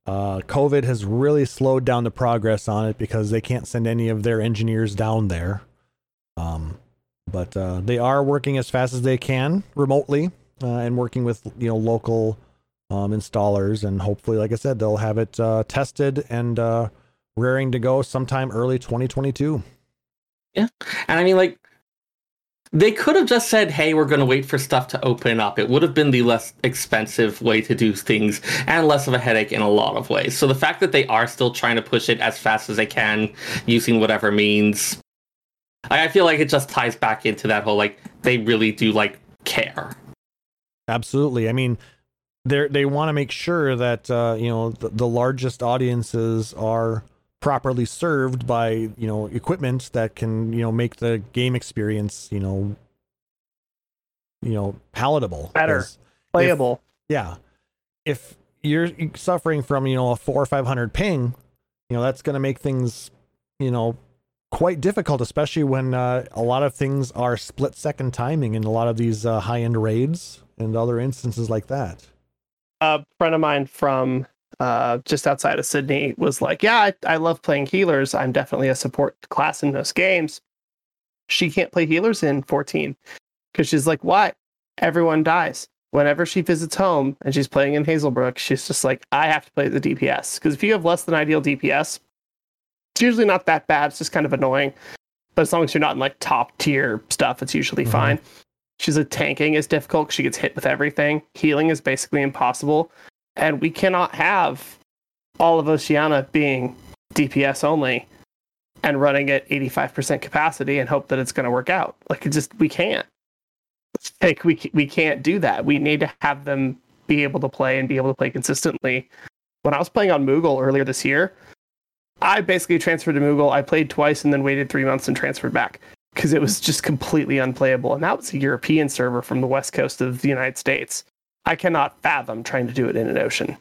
Uh, COVID has really slowed down the progress on it because they can't send any of their engineers down there. Um, but uh, they are working as fast as they can remotely uh, and working with you know local um, installers and hopefully, like I said, they'll have it uh, tested and uh, raring to go sometime early 2022. And I mean, like, they could have just said, hey, we're going to wait for stuff to open up. It would have been the less expensive way to do things and less of a headache in a lot of ways. So the fact that they are still trying to push it as fast as they can using whatever means, I I feel like it just ties back into that whole, like, they really do, like, care. Absolutely. I mean, they they want to make sure that uh, you know the, the largest audiences are properly served by you know equipment that can you know make the game experience you know you know palatable. better Playable. Yeah, if you're suffering from you know a four or five hundred ping, you know that's going to make things you know quite difficult, especially when uh, a lot of things are split second timing in a lot of these uh, high end raids and other instances like that. a friend of mine from uh, just outside of Sydney was like, "Yeah, I, I love playing healers. I'm definitely a support class in those games." She can't play healers in 14 because she's like, "Why? Everyone dies." Whenever she visits home and she's playing in Hazelbrook, she's just like, "I have to play the DPS because if you have less than ideal DPS, it's usually not that bad. It's just kind of annoying, but as long as you're not in like top tier stuff, it's usually Mhm. fine." She's like, tanking is difficult 'cause she gets hit with everything. Healing is basically impossible and we cannot have all of Oceania being DPS only and running at 85% capacity and hope that it's going to work out. Like it just we can't. Like we we can't do that. We need to have them be able to play and be able to play consistently. When I was playing on Moogle earlier this year, I basically transferred to Moogle. I played twice and then waited 3 months and transferred back because it was just completely unplayable and that was a European server from the west coast of the United States. I cannot fathom trying to do it in an ocean.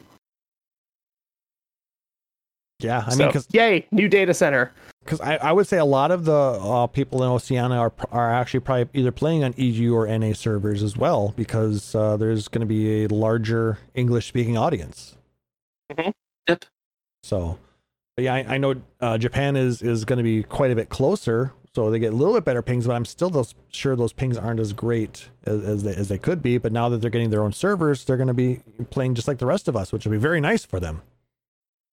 Yeah, I so, mean, because yay, new data center. Because I, I would say a lot of the uh, people in Oceania are are actually probably either playing on EU or NA servers as well because uh, there's going to be a larger English speaking audience. Mhm. Yep. So, but yeah, I, I know uh, Japan is is going to be quite a bit closer, so they get a little bit better pings. But I'm still those, sure those pings aren't as great as as they, as they could be. But now that they're getting their own servers, they're going to be playing just like the rest of us, which will be very nice for them.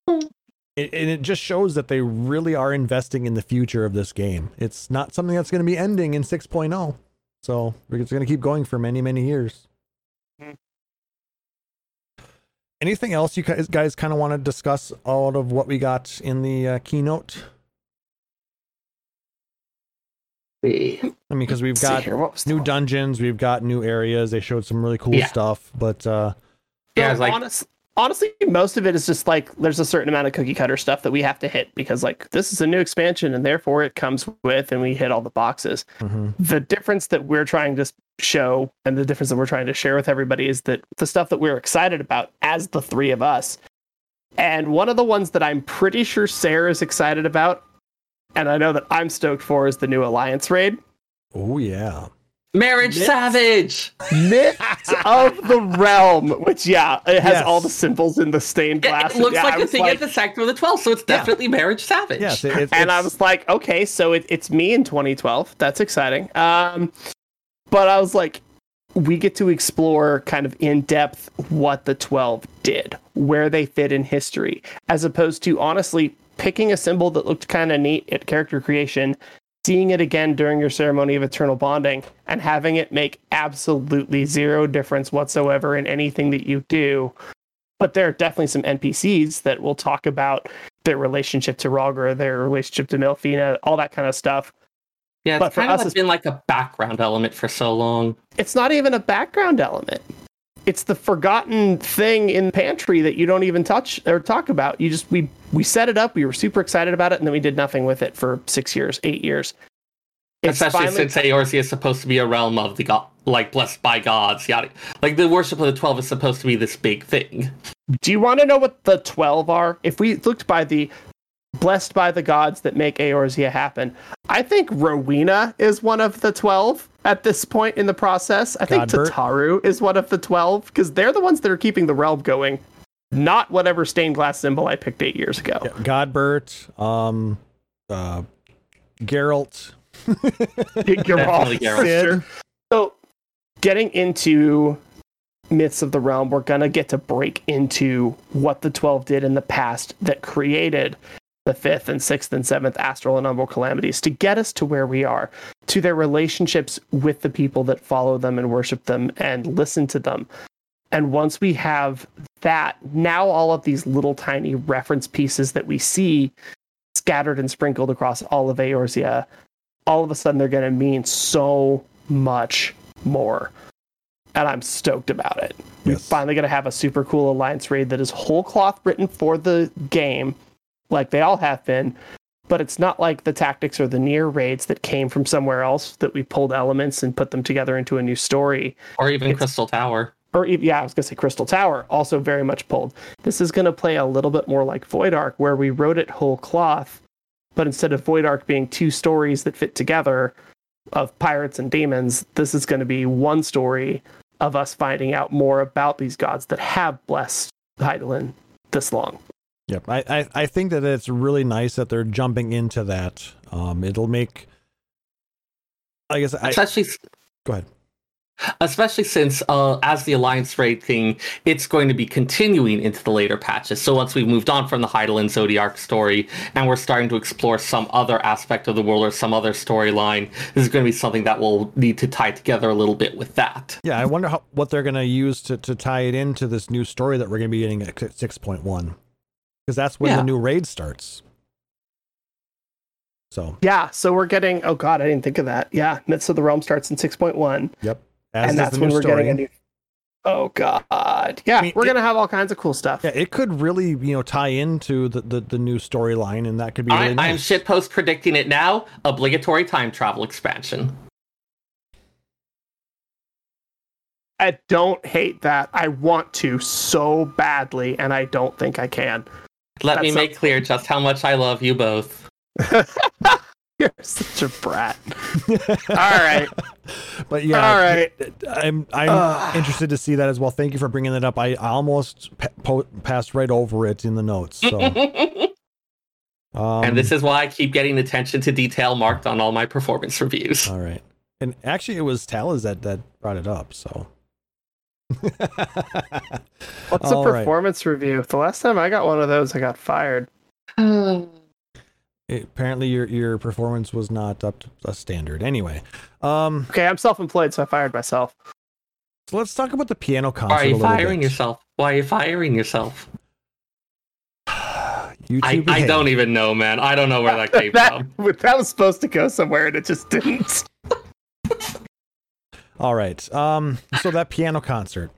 It, and it just shows that they really are investing in the future of this game. It's not something that's going to be ending in 6.0. So it's going to keep going for many, many years. Anything else you guys, guys kind of want to discuss out of what we got in the uh, keynote? See. I mean, because we've got here, what was the new dungeons, we've got new areas. They showed some really cool Yeah. stuff, but uh, Yeah, So like honest, honestly, most of it is just like there's a certain amount of cookie cutter stuff that we have to hit because like this is a new expansion and therefore it comes with and we hit all the boxes. mhm. The difference that we're trying to show and the difference that we're trying to share with everybody is that the stuff that we're excited about as the three of us. And one of the ones that I'm pretty sure Sarah is excited about, and I know that I'm stoked for, is the new Alliance raid. oh yeah, Marriage Myths? Savage. Myths of the Realm, which yeah, it has Yes. all the symbols in the stained glass. it and looks yeah, like I a was thing like- at the sector of the 12, so it's Yeah. definitely Marriage Savage. yes, it, it's, and I was like, okay, so it, it's me in 2012. That's exciting. Um, but I was like, we get to explore kind of in depth what the 12 did, where they fit in history, as opposed to honestly picking a symbol that looked kind of neat at character creation, seeing it again during your ceremony of eternal bonding, and having it make absolutely zero difference whatsoever in anything that you do. But there are definitely some NPCs that will talk about their relationship to Roger, their relationship to Menphina, all that kind of stuff. Yeah, But it's for of us, it's- been like a background element for so long. It's not even a background element. It's the forgotten thing in pantry that you don't even touch or talk about. You just we we set it up, we were super excited about it, and then we did nothing with it for six years, eight years. It's Especially finally- since Eorzea is supposed to be a realm of the god, like blessed by gods, yada. Like the worship of the twelve is supposed to be this big thing. Do you want to know what the 12 are? If we looked by the blessed by the gods that make Eorzea happen, I think Rowena is one of the 12 at this point in the process. I think Godbert? Tataru is one of the 12 because they're the ones that are keeping the realm going, not whatever stained glass symbol I picked eight years ago. yeah, Godbert, um, uh, Gerolt, You're all Definitely for Gerolt. sure. So, getting into myths of the realm, we're gonna get to break into what the twelve did in the past that created the fifth and sixth and seventh astral and umbral calamities to get us to where we are, to their relationships with the people that follow them and worship them and listen to them. And once we have that, now all of these little tiny reference pieces that we see scattered and sprinkled across all of Eorzea, all of a sudden they're going to mean so much more. And I'm stoked about it. We're finally going to have a super cool alliance raid that is whole cloth written for the game, like they all have been. But it's not like the tactics or the NieR raids that came from somewhere else that we pulled elements and put them together into a new story Or even It's- Crystal Tower. or yeah, I was gonna say Crystal Tower, also very much pulled. This is gonna play a little bit more like Void Ark, where we wrote it whole cloth, but instead of Void Ark being two stories that fit together of pirates and demons, this is gonna be one story of us finding out more about these gods that have blessed Hydaelyn this long. Yep, I, I I think that it's really nice that they're jumping into that. Um, it'll make. I guess I Especially go ahead. especially since uh, as the alliance raid thing it's going to be continuing into the later patches so once we've moved on from the Heidel and Zodiark story and we're starting to explore some other aspect of the world or some other storyline this is going to be something that will need to tie together a little bit with that Yeah, I wonder how, what they're going to use to to tie it into this new story that we're going to be getting at six point one, because that's when Yeah. the new raid starts. So Yeah, so we're getting oh god, I didn't think of that. Yeah, Myths of the Realm starts in six point one. as and that's when we're story. getting a new Oh god. Yeah, I mean, we're it- gonna have all kinds of cool stuff. Yeah, it could really you know tie into the the, the new storyline, and that could be I, really nice. i'm shitpost predicting it now obligatory time travel expansion I don't hate that. I want to so badly, and I don't think I can. Let That me make sounds- clear just how much i love you both You're such a brat. All right. But yeah, All right. I'm I'm Ugh. interested to see that as well. Thank you for bringing that up. I, I almost pa- po- passed right over it in the notes. So, um, and this is why i keep getting attention to detail marked on all my performance reviews all right. And actually, it was Talas that that brought it up. So, What's a All right. performance review? The last time I got one of those, I got fired. It- apparently, your your performance was not up to a standard. Anyway, um, Okay, I'm self-employed, so I fired myself. So let's talk about the piano concert. Why are a you little firing bit. yourself? Why are you firing yourself? You I, two I don't even know, man. I don't know where that came that from. that was supposed to go somewhere and it just didn't. All right. Um. So that piano concert.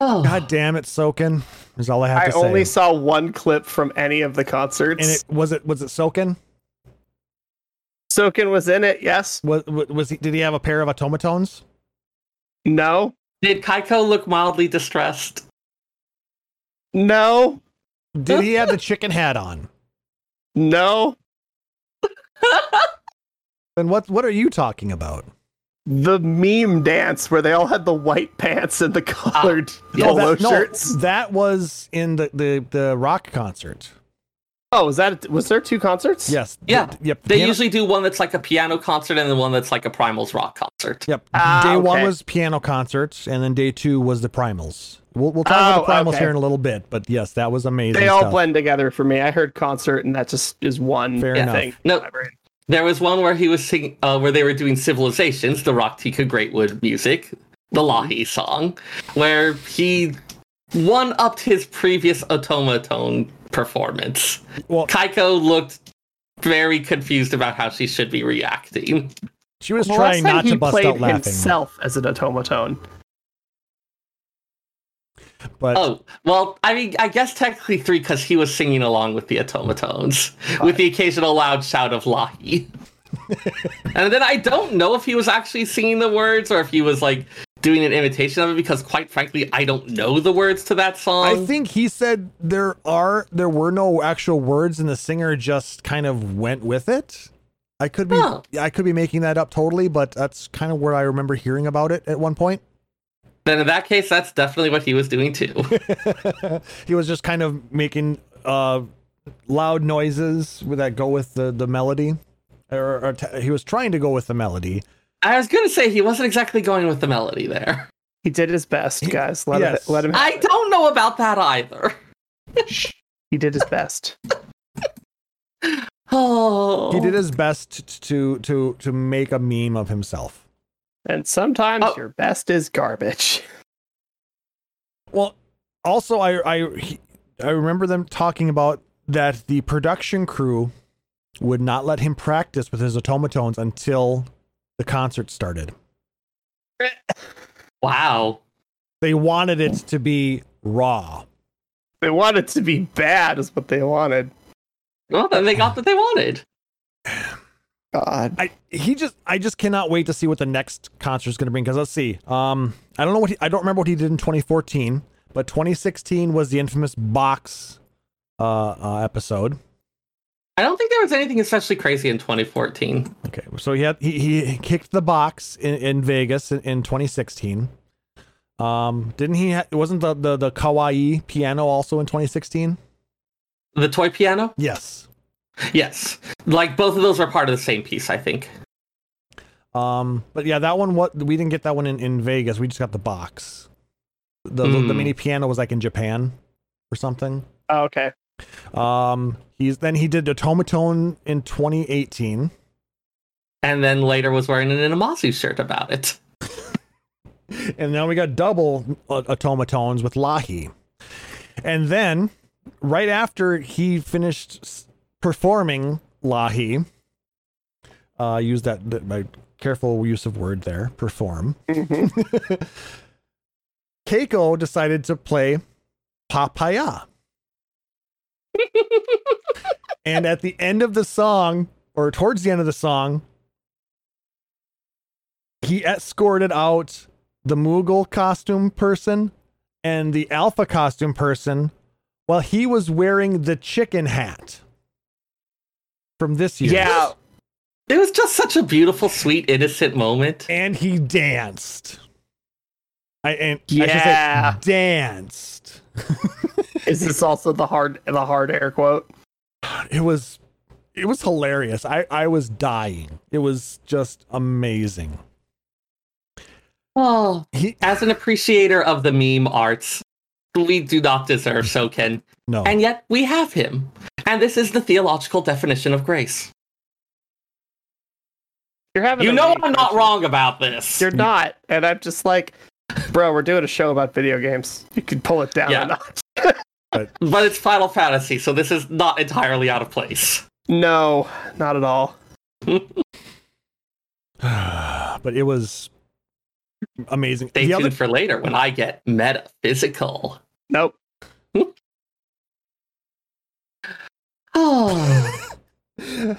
Oh, God damn it, Soken. Is all I have I to say. I only saw one clip from any of the concerts. and it was it was it Soken? Soken was in it. Yes. Was was he? Did he have a pair of automatones? No. Did Keiko look mildly distressed? No. Did he have the chicken hat on? No. Then what? What are you talking about? The meme dance where they all had the white pants and the colored yeah, polo that, no, shirts. that was in the, the the rock concert. Oh, was that? Was there two concerts? Yes. Yeah. The- yep. They piano- usually do one that's like a piano concert and then one that's like a Primals rock concert. Yep. Ah, day one was piano concerts, and then day two was the primals. We'll, we'll talk Oh, about the primals okay. here in a little bit, but yes, that was amazing. They all stuff. blend together for me. I heard concert, and that just is one Fair thing. enough. No, There was one where he was singing, uh, where they were doing Civilizations, the Rak'tika Greatwood music, the Lahi song, where he one upped his previous automaton performance. Well, Keiko looked very confused about how she should be reacting. she was Well, trying not to bust played out laughing, himself as an automaton. But Oh, well, I mean, I guess technically three because he was singing along with the automatones, with the occasional loud shout of Lahi. and then I don't know if he was actually singing the words or if he was like doing an imitation of it because, quite frankly, I don't know the words to that song. I think he said there are there were no actual words, and the singer just kind of went with it. I could be Huh. I could be making that up totally, but that's kind of where I remember hearing about it at one point. Then in that case, that's definitely what he was doing too. he was just kind of making uh, loud noises that go with the the melody, or, or t- he was trying to go with the melody. I was gonna say he wasn't exactly going with the melody there. He did his best, guys. Let Yes. him. Let him. I don't know about that either. He did his best. Oh, He did his best to to to make a meme of himself. And sometimes Oh. your best is garbage. Well, also I I I remember them talking about that the production crew would not let him practice with his automatones until the concert started. Wow. They wanted it to be raw. They wanted to be bad, is what they wanted. Well, then they got what they wanted. God. I he just I just cannot wait to see what the next concert is going to bring because let's see. Um I don't know what he, I don't remember what he did in 2014, but 2016 was the infamous box uh, uh episode. I don't think there was anything especially crazy in 2014. Okay, so he had he, he kicked the box in, in Vegas in, in 2016. Um, didn't he? Ha- wasn't the, the the kawaii piano also in 2016? The toy piano? Yes. Yes. Like both of those are part of the same piece, I think. Um, but yeah, that one what we didn't get that one in, in Vegas. We just got the box. The, the the Hmm. mini piano was like in Japan or something. Oh, okay. Um, he's then he did Automaton in 2018. And then later was wearing an Inamasu shirt about it. and now we got double uh, automatones with Lahi. And then, right after he finished s- performing Lahi, uh, use that, my careful use of word there, perform. Mhm. Keiko decided to play Papaya. and at the end of the song, or towards the end of the song, he escorted out the Moogle costume person and the Alpha costume person while he was wearing the chicken hat from this year. yeah. It was just such a beautiful, sweet, innocent moment. And he danced. I and I Yeah. should say danced. Is this also the hard the hard air quote? it was it was hilarious. I I was dying. It was just amazing. Oh, He as an appreciator of the meme arts, we do not deserve Soken. no. And yet we have him. And this is the theological definition of grace. You're having You know I'm not aren't wrong about this. You're not, and I'm just like, bro, we're doing a show about video games. You can pull it down Yeah. a notch. But it's Final Fantasy, so this is not entirely out of place. No, not at all. but it was amazing. Stay The tuned other, for later when I get metaphysical. Nope. Oh,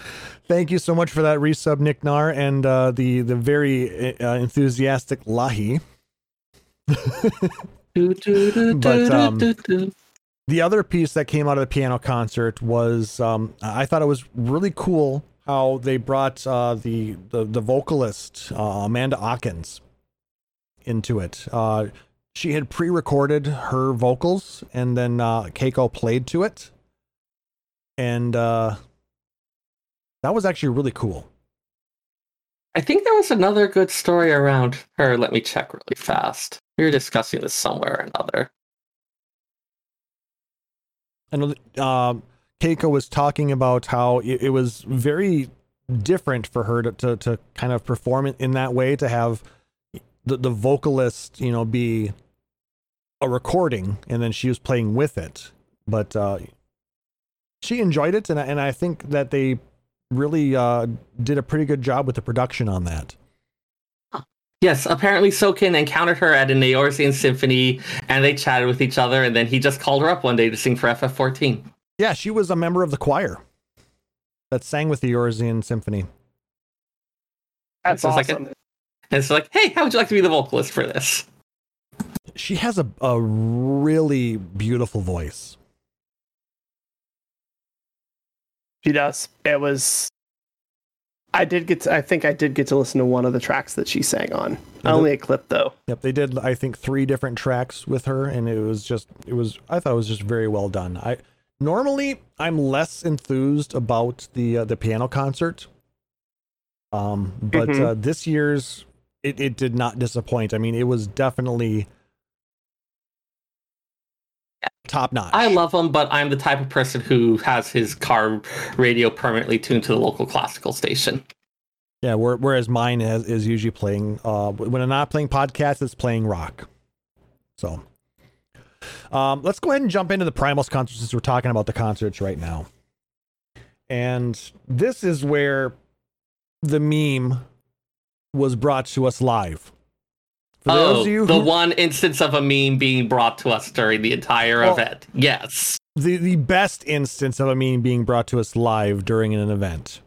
thank you so much for that resub, Nick Nar, and uh, the the very uh, enthusiastic Lahi. But, um, the other piece that came out of the piano concert was um, I thought it was really cool how they brought uh, the, the the vocalist uh, Amanda Hawkins into it. Uh, she had pre-recorded her vocals, and then uh, Keiko played to it, and uh, that was actually really cool. I think there was another good story around her. Let me check really fast. We were discussing this somewhere or another. And um, Keiko was talking about how it, it was very different for her to, to, to kind of perform it in that way, to have the, the vocalist, you know, be a recording and then she was playing with it. But uh, she enjoyed it, and I, and I think that they really uh, did a pretty good job with the production on that. Yes, apparently Soken encountered her at an Eorzean symphony and they chatted with each other, and then he just called her up one day to sing for FF14. Yeah, she was a member of the choir that sang with the Eorzean Symphony. That's Sounds like awesome. And it's like, hey, how would you like to be the vocalist for this? She has a, a really beautiful voice. She does. It was. I did get. To, I think I did get to listen to one of the tracks that she sang on. Yeah, Only a clip though. Yep, they did I think three different tracks with her and it was just it was I thought it was just very well done. I normally I'm less enthused about the uh, the piano concert. Um but Mhm. uh, this year's it it did not disappoint. I mean, it was definitely top notch. I love him, but I'm the type of person who has his car radio permanently tuned to the local classical station. Yeah, where, whereas mine is, is usually playing uh when I'm not playing podcasts, it's playing rock. So um let's go ahead and jump into the Primals concert since we're talking about the concerts right now. And this is where the meme was brought to us live. For oh, those of you the one instance of a meme being brought to us during the entire Well- event. Yes. the, the best instance of a meme being brought to us live during an event.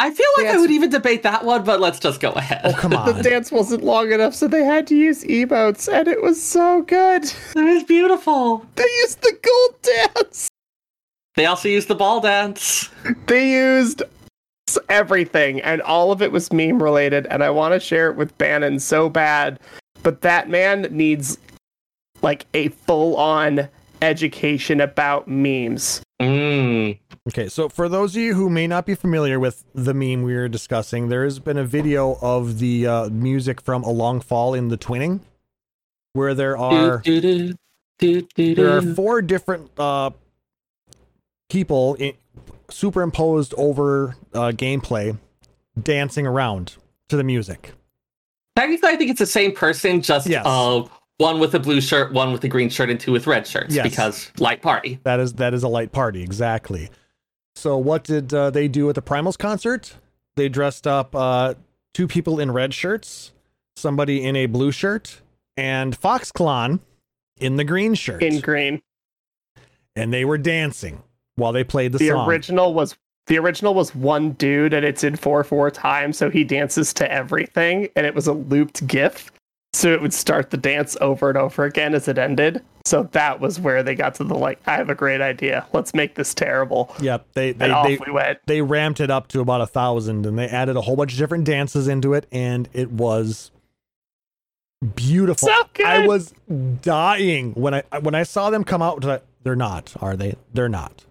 I feel like I would even debate that one, but let's just go ahead. Oh come on. The dance wasn't long enough, so they had to use emotes, and it was so good. It was beautiful. They used the gold dance. They also used the ball dance. They used s- everything, and all of it was meme related. And I want to share it with Bannon so bad, but that man needs like a full on education about memes. Mm. Okay, so for those of you who may not be familiar with the meme we were discussing, there has been a video of the uh, music from A Long Fall in the Twinning, where there are Do, do, do, do, there are four different uh, people in, superimposed over uh, gameplay dancing around to the music. Technically, I think it's the same person, just Yes. uh, one with a blue shirt, one with a green shirt, and two with red shirts Yes. because light party. That is that is a light party, exactly. So what did uh, they do at the Primals concert? They dressed up uh, two people in red shirts, somebody in a blue shirt, and Foxclon in the green shirt, In green, and they were dancing while they played the, the song. original was the original was one dude, and it's in four four times, so he dances to everything, and it was a looped GIF. So it would start the dance over and over again as it ended. So that was where they got to the like, I have a great idea. Let's make this terrible. Yep, they they And off they, we went. they ramped it up to about a thousand, and they added a whole bunch of different dances into it, and it was beautiful. So good. I was dying when I when I saw them come out. They're not, are they? They're not.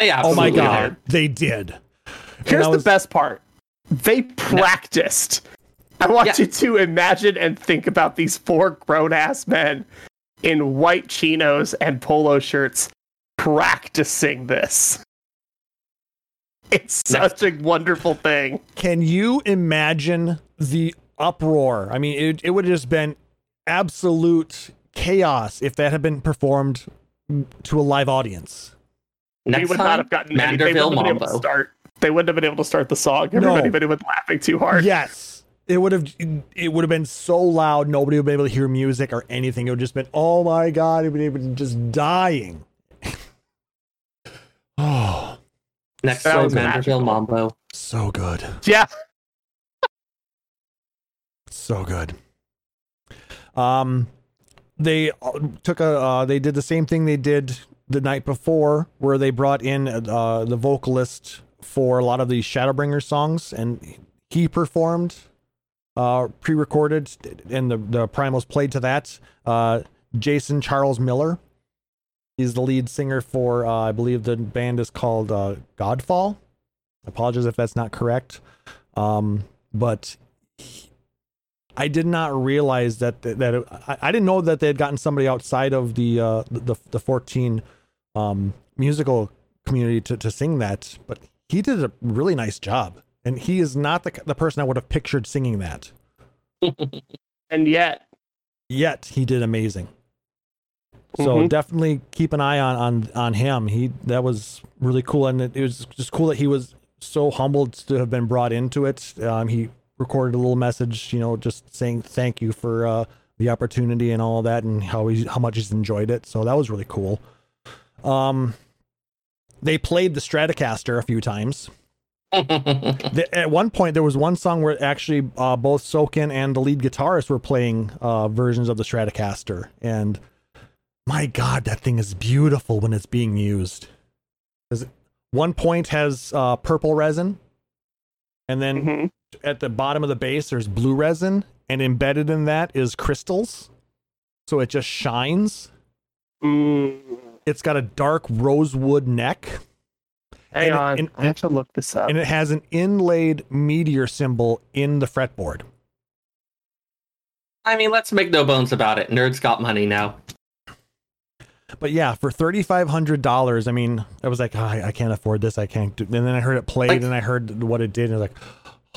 Yeah, Oh my god, are. they did. Here's I the best part. They practiced. I want Yeah. you to imagine and think about these four grown ass men in white chinos and polo shirts practicing this. It's such a wonderful thing. Can you imagine the uproar? I mean, it, it would have just been absolute chaos if that had been performed to a live audience. We would time, not have gotten any, they wouldn't have been able to Mambo. start. They wouldn't have been able to start the song. Everybody would have been laughing too hard. Yes. It would have it would have been so loud nobody would be able to hear music or anything. It would have just been oh my god, it would have been just dying. oh, Next That time, was magical. Manderville Mambo. so good. Yeah. So good. Um, they uh, took a. Uh, they did the same thing they did the night before, where they brought in uh, the vocalist for a lot of these Shadowbringer songs, and he performed, uh, pre-recorded, and the the primals played to that. Uh, Jason Charles Miller. He's the lead singer for, uh, I believe the band is called uh, Godfall. I apologize if that's not correct. Um, but I did not realize that that it, I, I didn't know that they had gotten somebody outside of the uh, the the 14 um, musical community to, to sing that, but he did a really nice job, and he is not the the person I would have pictured singing that. And yet, Yet he did amazing. So Mhm. definitely keep an eye on on on him. He that was really cool, and it, it was just cool that he was so humbled to have been brought into it. Um, he recorded a little message, you know, just saying thank you for uh, the opportunity and all that, and how he how much he's enjoyed it. So that was really cool. Um, they played the Stratocaster a few times. The- at one point, there was one song where actually uh, both Soken and the lead guitarist were playing uh, versions of the Stratocaster, and my God, that thing is beautiful when it's being used. 'Cause one point has uh, purple resin, and then Mhm. at the bottom of the base there's blue resin, and embedded in that is crystals, so it just shines. Mm, It's got a dark rosewood neck. hang And- on, and- I have to look this up. and it has an inlaid meteor symbol in the fretboard. I mean, let's make no bones about it. Nerds got money now. But yeah, for thirty five hundred dollars, I mean, I was like, "Ah, I, I can't afford this. I can't. Do. And then I heard it played, Like- and I heard what it did, and I was like,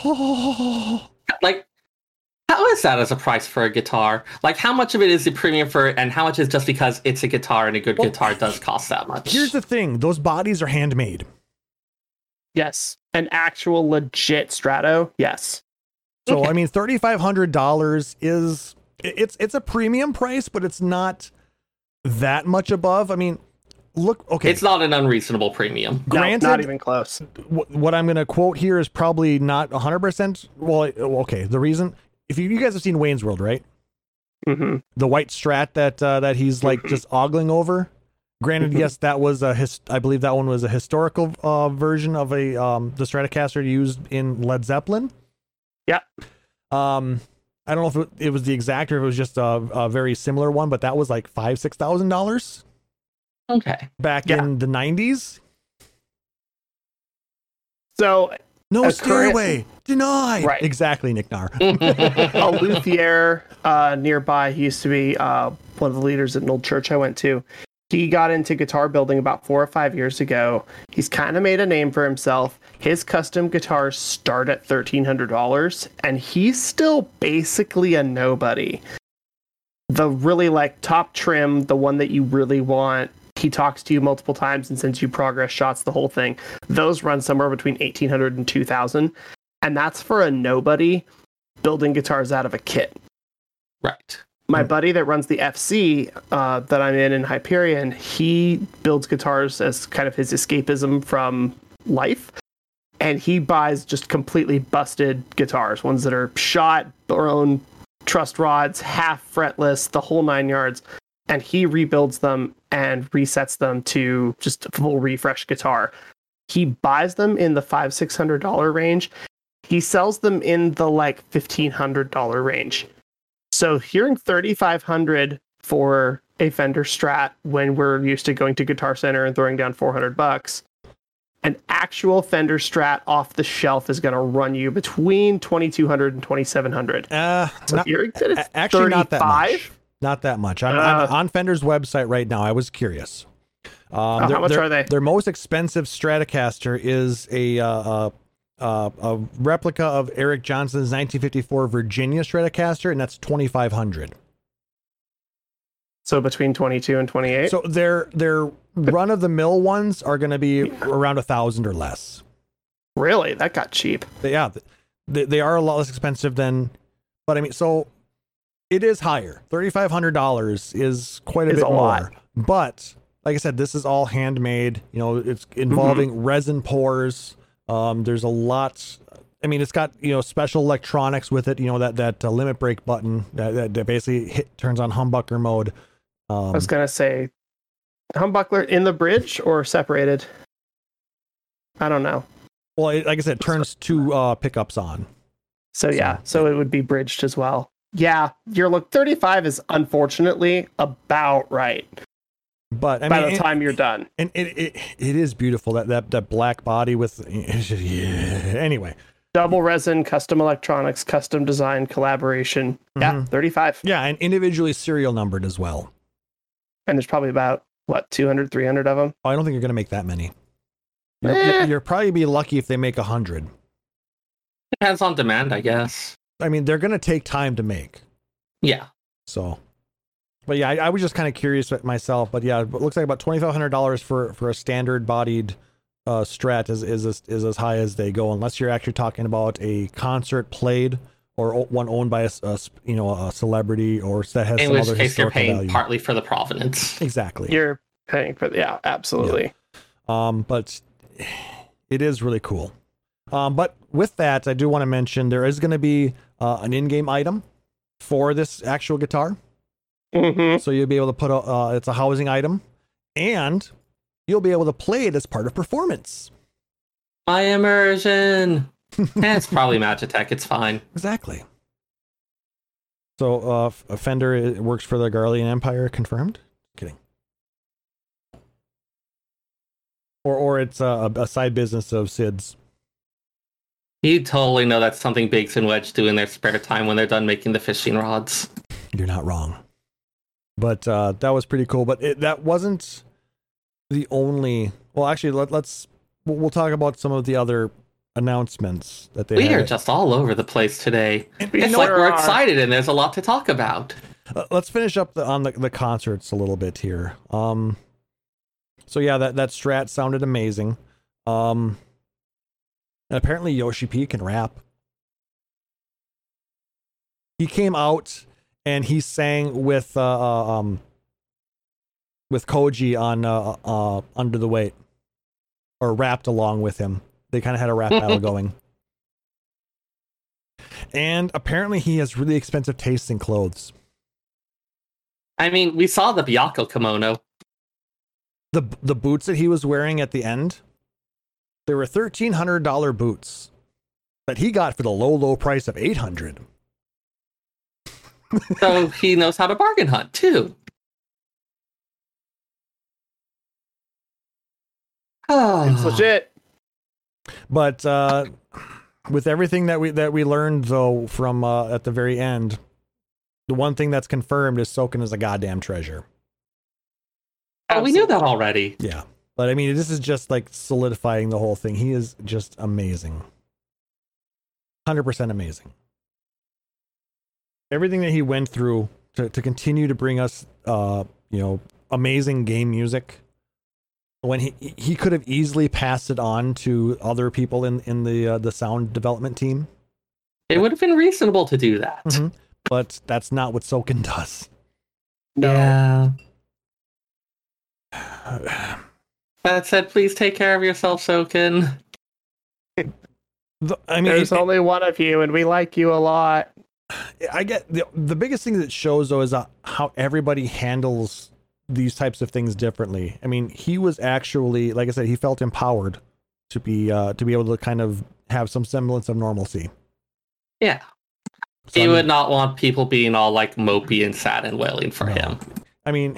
oh, Like, how is that as a price for a guitar? Like, how much of it is the premium for, it, and how much is just because it's a guitar and a good Well, guitar does cost that much? here's the thing: those bodies are handmade. yes, an actual legit Strato. Yes. So Okay. I mean, thirty five hundred dollars is it's it's a premium price, but it's not that much above. I mean, look, okay, It's not an unreasonable premium. No, Granted- not even close. wh- what I'm going to quote here is probably not 100%. Well, okay. The reason, if you, you guys have seen Wayne's World, right? hmm The white strat that uh, that he's like Mhm. just ogling over. Granted, Mhm. yes, that was a his. I believe that one was a historical uh, version of a um, the Stratocaster used in Led Zeppelin. Yeah. Um, I don't know if it, it was the exact or if it was just a, a very similar one, but that was like five six thousand dollars Okay. back Yeah. in the nineties. So No stairway denied. Right. Exactly, Nick Nar. a luthier uh, nearby. He used to be uh, one of the leaders at an old church I went to. He got into guitar building about four or five years ago. He's kind of made a name for himself. His custom guitars start at thirteen hundred dollars, and he's still basically a nobody. The really like top trim, the one that you really want. He talks to you multiple times and sends you progress shots, the whole thing. Those run somewhere between 1800 and 2000 and that's for a nobody building guitars out of a kit. right. My Hmm. buddy that runs the FC uh, that I'm in in Hyperion, he builds guitars as kind of his escapism from life. And he buys just completely busted guitars, ones that are shot, their own truss rods, half fretless, the whole nine yards. And he rebuilds them and resets them to just full refresh guitar. He buys them in the five, six hundred dollar range. He sells them in the like fifteen hundred dollar range. So hearing 3500 for a Fender Strat when we're used to going to Guitar Center and throwing down 400 bucks, an actual Fender Strat off the shelf is going to run you between 2200 and 2700. Uh, So not- hearing that it's a- actually, not that much. Not that much. I'm, I'm Uh. on Fender's website right now. I was curious. Um, Oh, their- how much their- are they? Their most expensive Stratocaster is a uh, uh, uh, a replica of Eric Johnson's 1954 Virginia Stratocaster, and that's 2,500. So between 22 and 28. So their their run of the mill ones are going to be around a thousand or less. really, that got cheap. They- yeah, they, they are a lot less expensive than, but I mean, so it is higher. Thirty five hundred dollars is quite a Is bit a more. lot. But like I said, this is all handmade. You know, it's involving resin pours. Um, there's a lot. I mean, it's got you know special electronics with it. You know that that uh, limit break button that, that, that basically hit, turns on humbucker mode. Um, I was gonna say, humbucker in the bridge or separated. I don't know. well, it, like I said, it turns two uh, pickups on. So yeah, so it would be bridged as well. Yeah, your look 35 is unfortunately about right But I by mean, the it- time you're done. and it, it it is beautiful that that that black body with yeah. Anyway, Double resin, custom electronics, custom design, collaboration. Yeah, Mhm. 35. yeah, and individually serial numbered as well. And there's probably about what 200, 300 of them. Oh, I don't think you're gonna make that many. You're, Eh. you're probably be lucky if they make a hundred. Depends on demand, I guess. I mean, they're gonna take time to make. Yeah. So, but yeah, I, I was just kind of curious myself. But yeah, it looks like about twenty five hundred dollars for for a standard bodied uh, Strat is is as, is as high as they go, unless you're actually talking about a concert played or one owned by a you know a celebrity or that has In some which other case you're historical paying value. partly for the provenance. exactly. You're paying for the, yeah, absolutely. Um, but it is really cool. Um, but with that, I do want to mention there is going to be uh, an in-game item for this actual guitar. hmm So you'll be able to put a, uh, it's a housing item, and you'll be able to play it as part of performance. My immersion. Eh, it's probably Magitech. It's fine. Exactly. So uh, Fender uh, works for the Garlean Empire, confirmed. Kidding. Or or it's a, a side business of Cid's. You totally know that's something Biggs and Wedge do in their spare time when they're done making the fishing rods. You're not wrong. But uh, that was pretty cool. But it, that wasn't the only. Well, actually, let, let's we'll, we'll talk about some of the other announcements that they We had. are just all over the place today. We It's like we're are- excited and there's a lot to talk about. Uh, let's finish up the, on the, the concerts a little bit here. Um, so yeah, that that Strat sounded amazing. Um, and apparently Yoshi P can rap. He came out and he sang with uh, uh, um with Koji on uh, uh Under the Weight, or rapped along with him. They kind of had a rap battle going. And apparently he has really expensive tastes in clothes. I mean, we saw the Byakko kimono. the the boots that he was wearing at the end, they were thirteen hundred dollar boots that he got for the low low price of eight hundred. So he knows how to bargain hunt too. It's Ah. legit. But uh, with everything that we that we learned though from uh, at the very end, the one thing that's confirmed is Soken is a goddamn treasure. Oh, we knew that already. Yeah, but I mean this is just like solidifying the whole thing. He is just amazing, hundred percent amazing. Everything that he went through to to continue to bring us, uh, you know, amazing game music. When he he could have easily passed it on to other people in in the uh, the sound development team, It would have been reasonable to do that. Mhm. but that's not what Soken does. No. Yeah. That said, please take care of yourself, Soken. The- I mean, There's it- only one of you, and we like you a lot. I get the the biggest thing that shows though is uh, how everybody handles these types of things differently. I mean, he was actually, like I said, he felt empowered to be uh, to be able to kind of have some semblance of normalcy. Yeah. So, he I mean- would not want people being all like mopey and sad and wailing for No. him. I mean,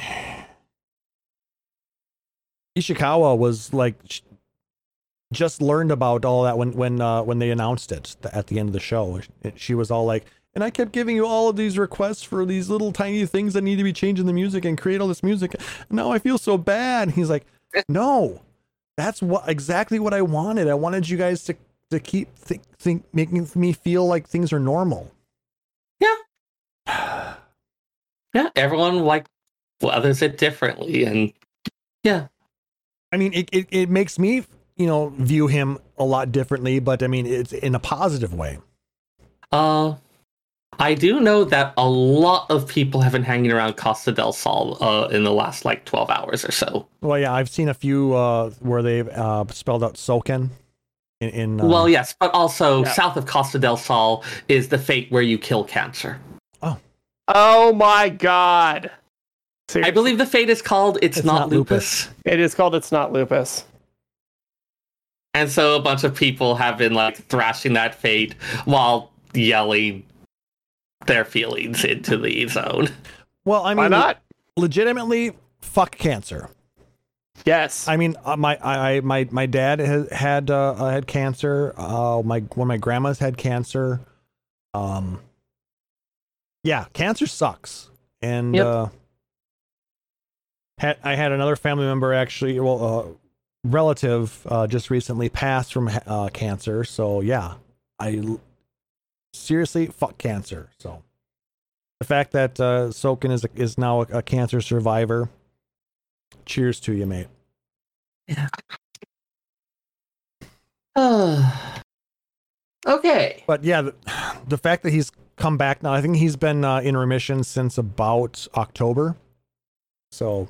Ishikawa was like just learned about all that when when uh, when they announced it at the end of the show. She was all like, and I kept giving you all of these requests for these little tiny things that need to be changed in the music and create all this music. Now I feel so bad. He's like, No, that's what exactly what I wanted. I wanted you guys to to keep think, think making me feel like things are normal. Yeah. yeah, everyone like well, others it differently, and yeah, I mean, it, it, it makes me, you know, view him a lot differently, but I mean, it's in a positive way. uh, I do know that a lot of people have been hanging around Costa del Sol uh, in the last like twelve hours or so. Well, yeah, I've seen a few uh, where they've uh, spelled out Soken. In, in uh, well, yes, but also Yeah. south of Costa del Sol is the fate where you kill cancer. Oh. Oh my god. I believe the fate is called "It's, It's Not, Not lupus. Lupus. it is called It's Not Lupus. and so a bunch of people have been like thrashing that fate while yelling their feelings into the zone. well, I mean, Why mean, not? legitimately, fuck cancer. Yes. I mean, uh, my I, I my my dad has had uh, uh, had cancer. Uh, my one of my grandmas had cancer. Um, yeah, cancer sucks. And Yep. uh, had I had another family member actually, well, uh, relative, uh, just recently passed from uh, cancer. So yeah, I seriously fuck cancer. So the fact that uh, Soken is is now a, a cancer survivor. Cheers to you, mate. Yeah. Uh, okay. But yeah, the, the fact that he's come back now, I think he's been uh, in remission since about October. So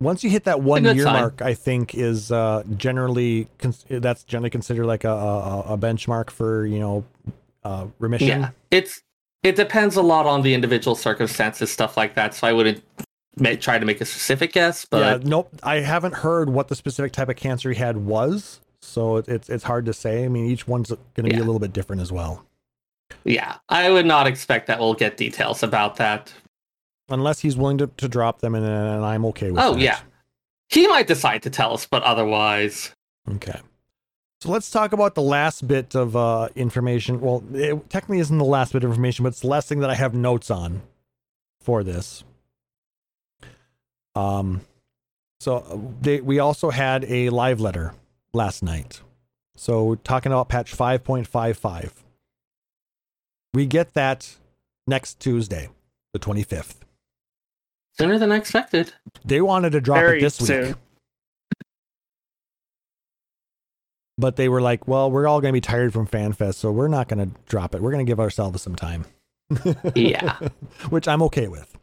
once you hit that one year mark, I think is uh, generally cons- that's generally considered like a, a, a benchmark for you know uh, remission. Yeah, it's it depends a lot on the individual circumstances, stuff like that. So I wouldn't ma- try to make a specific guess, but yeah, nope. I haven't heard what the specific type of cancer he had was, so it, it's it's hard to say. I mean, each one's going to be a little bit different as well, yeah, I would not expect that we'll get details about that. Unless he's willing to, to drop them, and, and I'm okay with Oh that. yeah, he might decide to tell us, but otherwise, Okay. So let's talk about the last bit of uh, information. Well, it technically isn't the last bit of information, but it's the last thing that I have notes on for this. Um, so uh, they, we also had a live letter last night. So talking about patch 5.55. We get that next Tuesday, the 25th. Sooner than I expected. They wanted to drop Very it this soon. week. But they were like, well, we're all going to be tired from FanFest, so we're not going to drop it. We're going to give ourselves some time. Yeah. Which I'm okay with.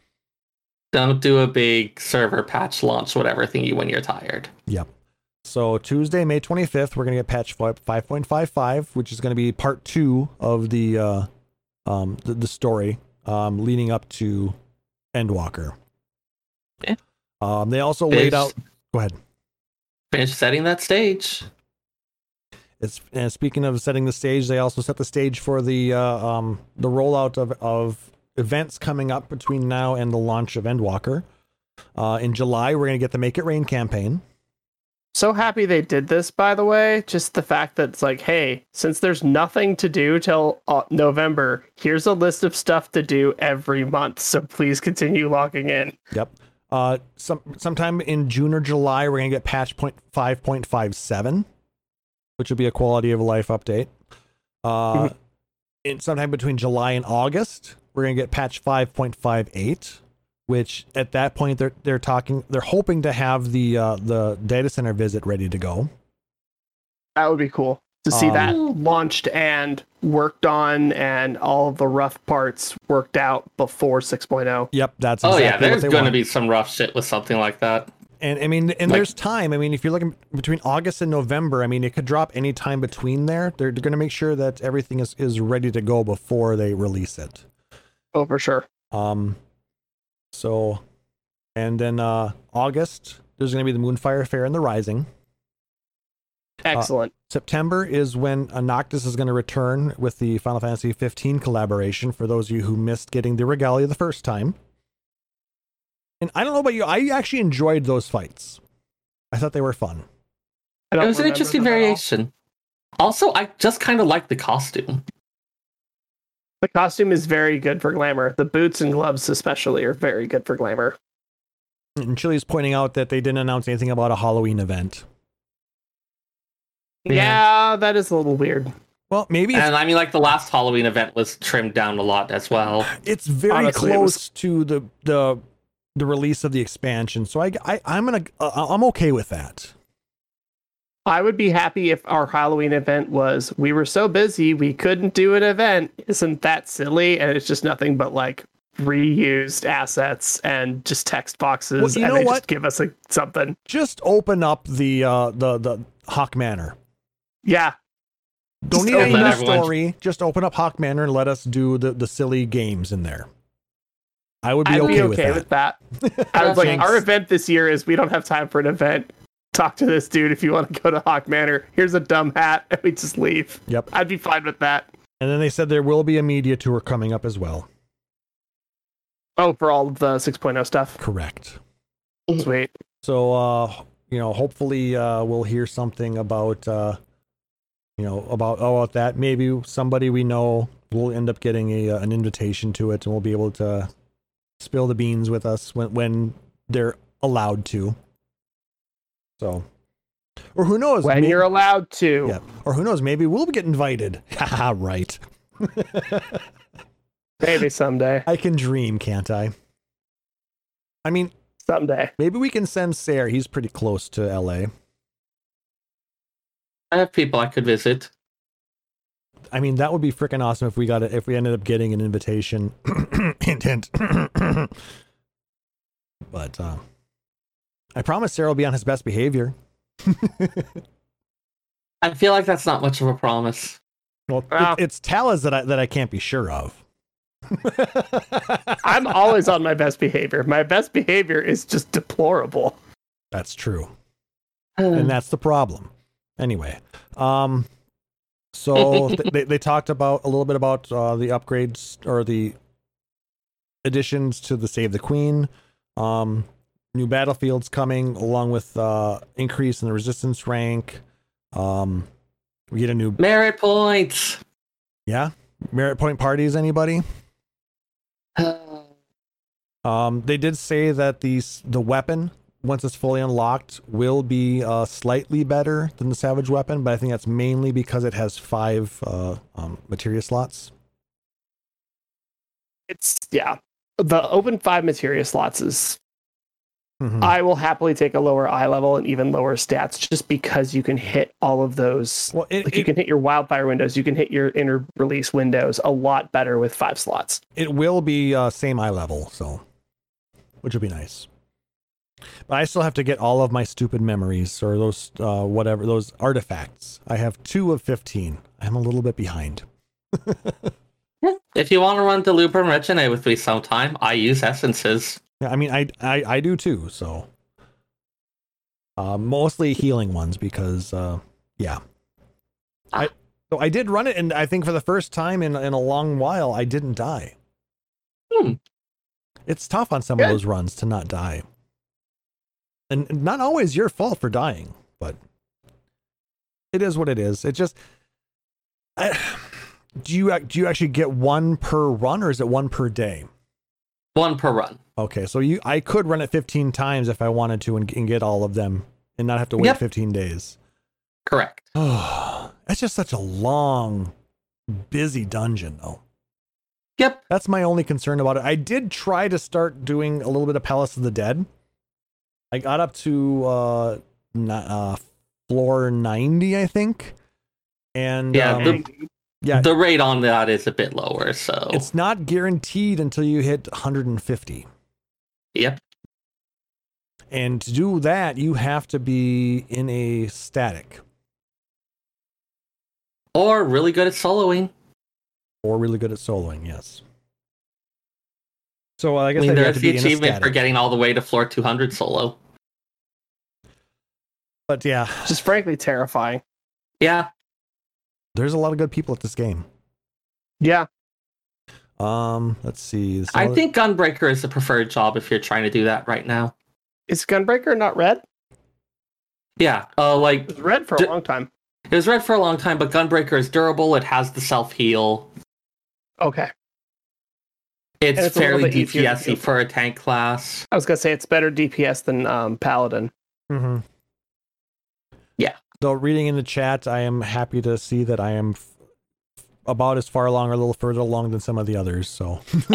Don't do a big server patch launch, whatever thingy when you're tired. Yep. So Tuesday, May 25th, we're going to get patch 5.55, which is going to be part two of the uh, um, the, the story um, leading up to Endwalker. Yeah. Um, they also laid Finish- out. Go ahead. Finish setting that stage. It's, and speaking of setting the stage, they also set the stage for the uh, um, the rollout of, of events coming up between now and the launch of Endwalker. Uh, in July, we're going to get the Make It Rain campaign. So happy they did this, by the way. Just the fact that it's like, hey, since there's nothing to do till uh, November, here's a list of stuff to do every month. So please continue logging in. Yep. Uh, some sometime in June or July, we're going to get patch point five point five seven, which will be a quality of life update. Uh, in sometime between July and August, we're going to get patch five point five eight, which at that point they're they're talking they're hoping to have the uh, the data center visit ready to go. That would be cool to see Um, that launched and worked on and all of the rough parts worked out before 6.0. Yep, that's Oh exactly yeah, what there's they going to be some rough shit with something like that. And I mean, and Like- there's time. I mean, if you're looking between August and November, I mean, it could drop any time between there. They're, going to make sure that everything is, is ready to go before they release it. Oh, for sure. Um, so, and then uh, August, there's going to be the Moonfire Faire and the Rising. Excellent. September is when uh, Noctis is going to return with the Final Fantasy 15 collaboration for those of you who missed getting the Regalia the first time. And I don't know about you, I actually enjoyed those fights. I thought they were fun. It was an interesting them at all. variation. Also, I just kind of like the costume. The costume is very good for glamour. The boots and gloves, especially, are very good for glamour. And Chili's pointing out that they didn't announce anything about a Halloween event. Yeah, that is a little weird. Well, maybe And I mean, like the last Halloween event was trimmed down a lot as well. it's very Honestly, it close was- to the the the release of the expansion, so I, I I'm gonna uh, I'm okay with that. I would be happy if our Halloween event was we were so busy we couldn't do an event. Isn't that silly? And it's just nothing but like reused assets and just text boxes Well, you and know they what? just give us like something. Just open up the uh the the Hawk Manor. Yeah. Don't Just need any new story. Just open up Hawk Manor and let us do the the silly games in there. I would be I'd okay, be with that. with that. I was like, our event this year is we don't have time for an event. Talk to this dude if you want to go to Hawk Manor. Here's a dumb hat, and we just leave. Yep. I'd be fine with that. And then they said there will be a media tour coming up as well. Oh, for all of the 6.0 stuff. Correct. Sweet. So uh you know, hopefully uh we'll hear something about uh you know, about about that. Maybe somebody we know will end up getting a uh, an invitation to it and we'll be able to spill the beans with us when when they're allowed to. So or who knows? When may- you're allowed to. yeah. Or who knows, maybe we'll get invited. Haha, right. Maybe someday. I can dream, can't I? I mean, Someday. maybe we can send Sarah. He's pretty close to LA. I have people I could visit. I mean, that would be freaking awesome if we got it, if we ended up getting an invitation. hint, hint. but uh, I promise Sarah will be on his best behavior. I feel like that's not much of a promise. Well, it- Well. it's Talas that I that I can't be sure of. I'm always on my best behavior. My best behavior is just deplorable. That's true. and that's the problem. Anyway, um, so th- they they talked about a little bit about uh, the upgrades or the additions to the Save the Queen, um, new battlefields coming along with uh, increase in the resistance rank. Um, we get a new Merit points. yeah merit point parties. Anybody? Um, they did say that the the weapon once it's fully unlocked will be uh, slightly better than the Savage weapon, but I think that's mainly because it has five uh, um, materia slots. It's yeah. The open five materia slots is Mhm. I will happily take a lower eye level and even lower stats just because you can hit all of those. well, it, Like you can hit your wildfire windows, you can hit your inner release windows a lot better with five slots. it will be uh, same eye level, so which will be nice. But I still have to get all of my stupid memories or those uh, whatever those artifacts. I have two of fifteen. I'm a little bit behind. If you want to run the Delubrum Reginae with me sometime, I use essences. Yeah, I mean, I I, I do too. So, uh, mostly healing ones because, uh, yeah. I so I did run it, and I think for the first time in in a long while, I didn't die. Hmm. It's tough on some of those runs to not die, and not always your fault for dying, but it is what it is. It just. I, do you do you actually get one per run, or is it one per day? One per run. Okay, so you I could run it 15 times if I wanted to and, and get all of them and not have to wait Yep. 15 days. Correct. Oh, that's just such a long, busy dungeon, though. Yep. That's my only concern about it. I did try to start doing a little bit of Palace of the Dead. I got up to uh, n- uh floor 90, I think. And Yeah, um, the- yeah, The rate on that is a bit lower, so it's not guaranteed until you hit 150. yep. And to do that, you have to be in a static Or really good at soloing. or really good at soloing. Yes. So uh, I I guess mean, I'd have there's the achievement for getting all the way to floor 200 solo. But yeah, Just frankly terrifying. Yeah. there's a lot of good people at this game. Yeah. Um, let's see. I So- think Gunbreaker is the preferred job if you're trying to do that right now. Is Gunbreaker not red? Yeah. Uh, like, It was red for D- a long time. it was red for a long time, but Gunbreaker is durable. It has the self heal. Okay. It's, it's fairly bit easier to DPS-y for a tank class. I was gonna say it's better DPS than um, Paladin. Mm-hmm. Though reading in the chat, I am happy to see that I am f- about as far along or a little further along than some of the others. So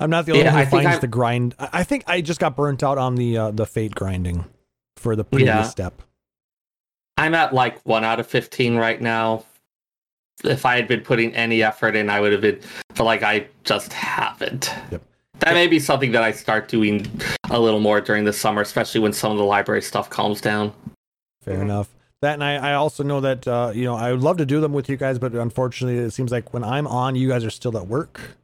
I'm not the only Yeah, one who finds I'm- the grind. I think I just got burnt out on the uh, the fate grinding for the previous Yeah. step. I'm at like one out of fifteen right now. If I had been putting any effort in, I would have been. But like, I just haven't. Yep. That may be something that I start doing a little more during the summer, especially when some of the library stuff calms down. Fair Mhm. enough. That and I, I also know that uh, you know I would love to do them with you guys, but unfortunately, it seems like when I'm on, you guys are still at work,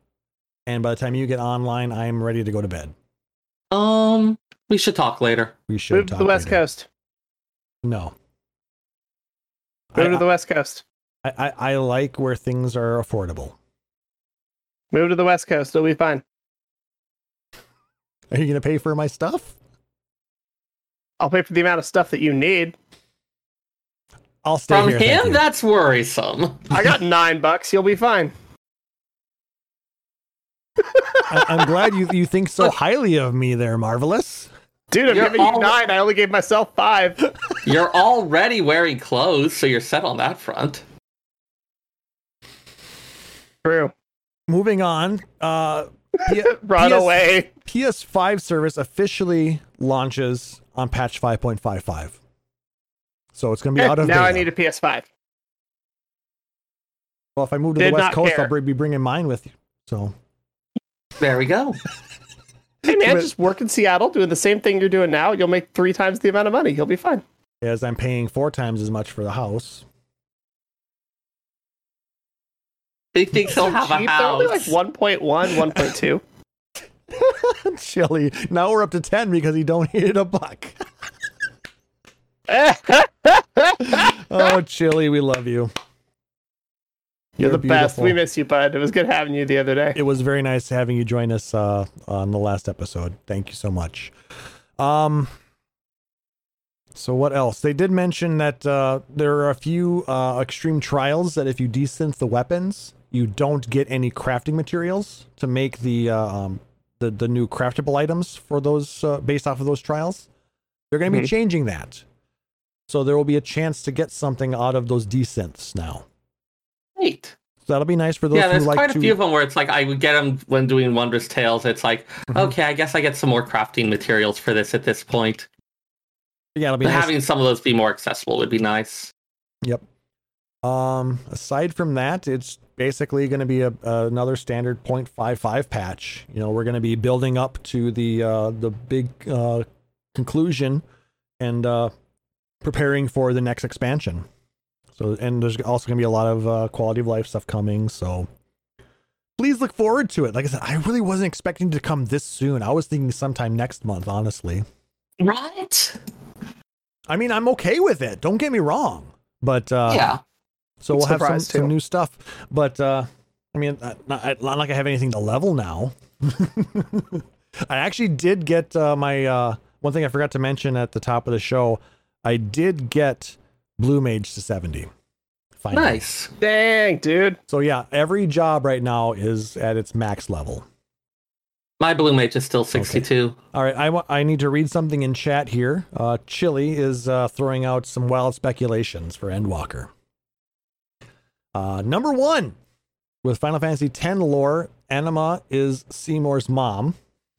and by the time you get online, I'm ready to go to bed. Um, we should talk later. We should Move to the West later. Coast. No, Move I, to the West Coast. I, I, I like where things are affordable. Move to the West Coast. It'll be fine. Are you gonna pay for my stuff? I'll pay for the amount of stuff that you need. I'll stay From here. him, that's worrisome. I got nine bucks. You'll be fine. I, I'm glad you you think so highly of me, there, marvelous. Dude, I'm You're giving you nine. I only gave myself five. You're already wearing clothes, so you're set on that front. True. Moving on. Uh, P- Run PS away. PS5 service officially launches on patch 5.55. So it's going to be out of now I need a PS5. Well, if I move to Did the West Coast, care. I'll be bringing mine with you. So There we go. Hey man, just work in Seattle doing the same thing you're doing now. You'll make three times the amount of money. You'll be fine. as I'm paying four times as much for the house. He thinks he'll have a Cheap. They're only like house. 1.1, 1.2. Chili. Now we're up to 10 because he donated a buck. oh, Chili, we love you. You're the best. We miss you, bud. It was good having you the other day. It was very nice having you join us uh, on the last episode. Thank you so much. Um, so what else? They did mention that uh, there are a few uh, extreme trials that if you desynth the weapons, you don't get any crafting materials to make the uh, um, the the new craftable items for those uh, based off of those trials. They're going to be Mhm. changing that, so there will be a chance to get something out of those desynths now. Great. So that'll be nice for those Yeah, who there's like quite to. a few of them where it's like I would get them when doing Wondrous Tales. It's like, Mhm. okay, I guess I get some more crafting materials for this at this point. yeah, it'll be But nice. having some of those be more accessible would be nice. Um, aside from that, it's basically going to be a, another standard 0.55 patch. You know, we're going to be building up to the uh, the big uh, conclusion and uh, preparing for the next expansion. So, and there's also going to be a lot of uh, quality of life stuff coming. So, please look forward to it. Like I said, I really wasn't expecting to come this soon. I was thinking sometime next month, honestly. Right? I mean, I'm okay with it. Don't get me wrong, but uh, yeah. So we'll have some, some new stuff. But uh, I mean, uh, not, not like I have anything to level now. I actually did get uh, my uh, one thing I forgot to mention at the top of the show. I did get Blue Mage to 70. Finally. Nice. Dang, dude. So yeah, every job right now is at its max level. My Blue Mage is still 62. All right, I wa- I need to read something in chat here. Uh, Chili is uh, throwing out some wild speculations for Endwalker. Uh, number one, with Final Fantasy X lore, Anima is Seymour's mom.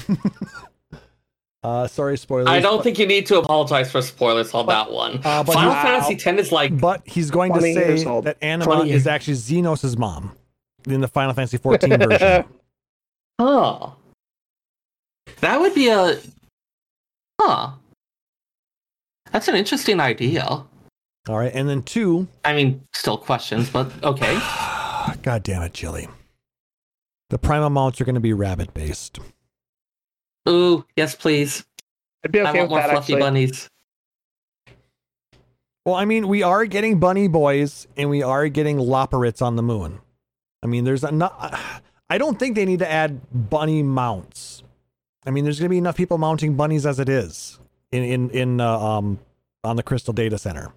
uh, sorry, spoilers. I don't but- think you need to apologize for spoilers on that one. Uh, but Final he- Fantasy X is like, But he's going to say that Anima is actually Zenos' mom in the Final Fantasy XIV version. huh. That would be a. Huh. That's an interesting idea. All right, and then two, I mean, still questions, but okay. God damn it, Chili. The primal mounts are going to be rabbit based. Ooh, yes, please. I'd be I want with more that, fluffy actually. bunnies. Well, I mean, we are getting bunny boys and we are getting loporrits on the moon. I mean, there's a not. I don't think they need to add bunny mounts. I mean, there's going to be enough people mounting bunnies as it is in in in uh, um on the Crystal Data Center.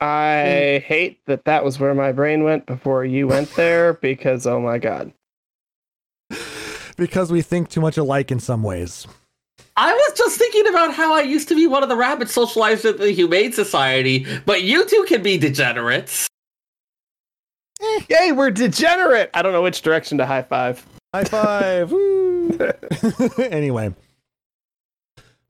I mm. hate that that was where my brain went before you went there because, oh my god. because we think too much alike in some ways. I was just thinking about how I used to be one of the rabbits socialized at the Humane Society, but you two can be degenerates. Eh. Yay, we're degenerate. I don't know which direction to high five. High five. Woo. anyway.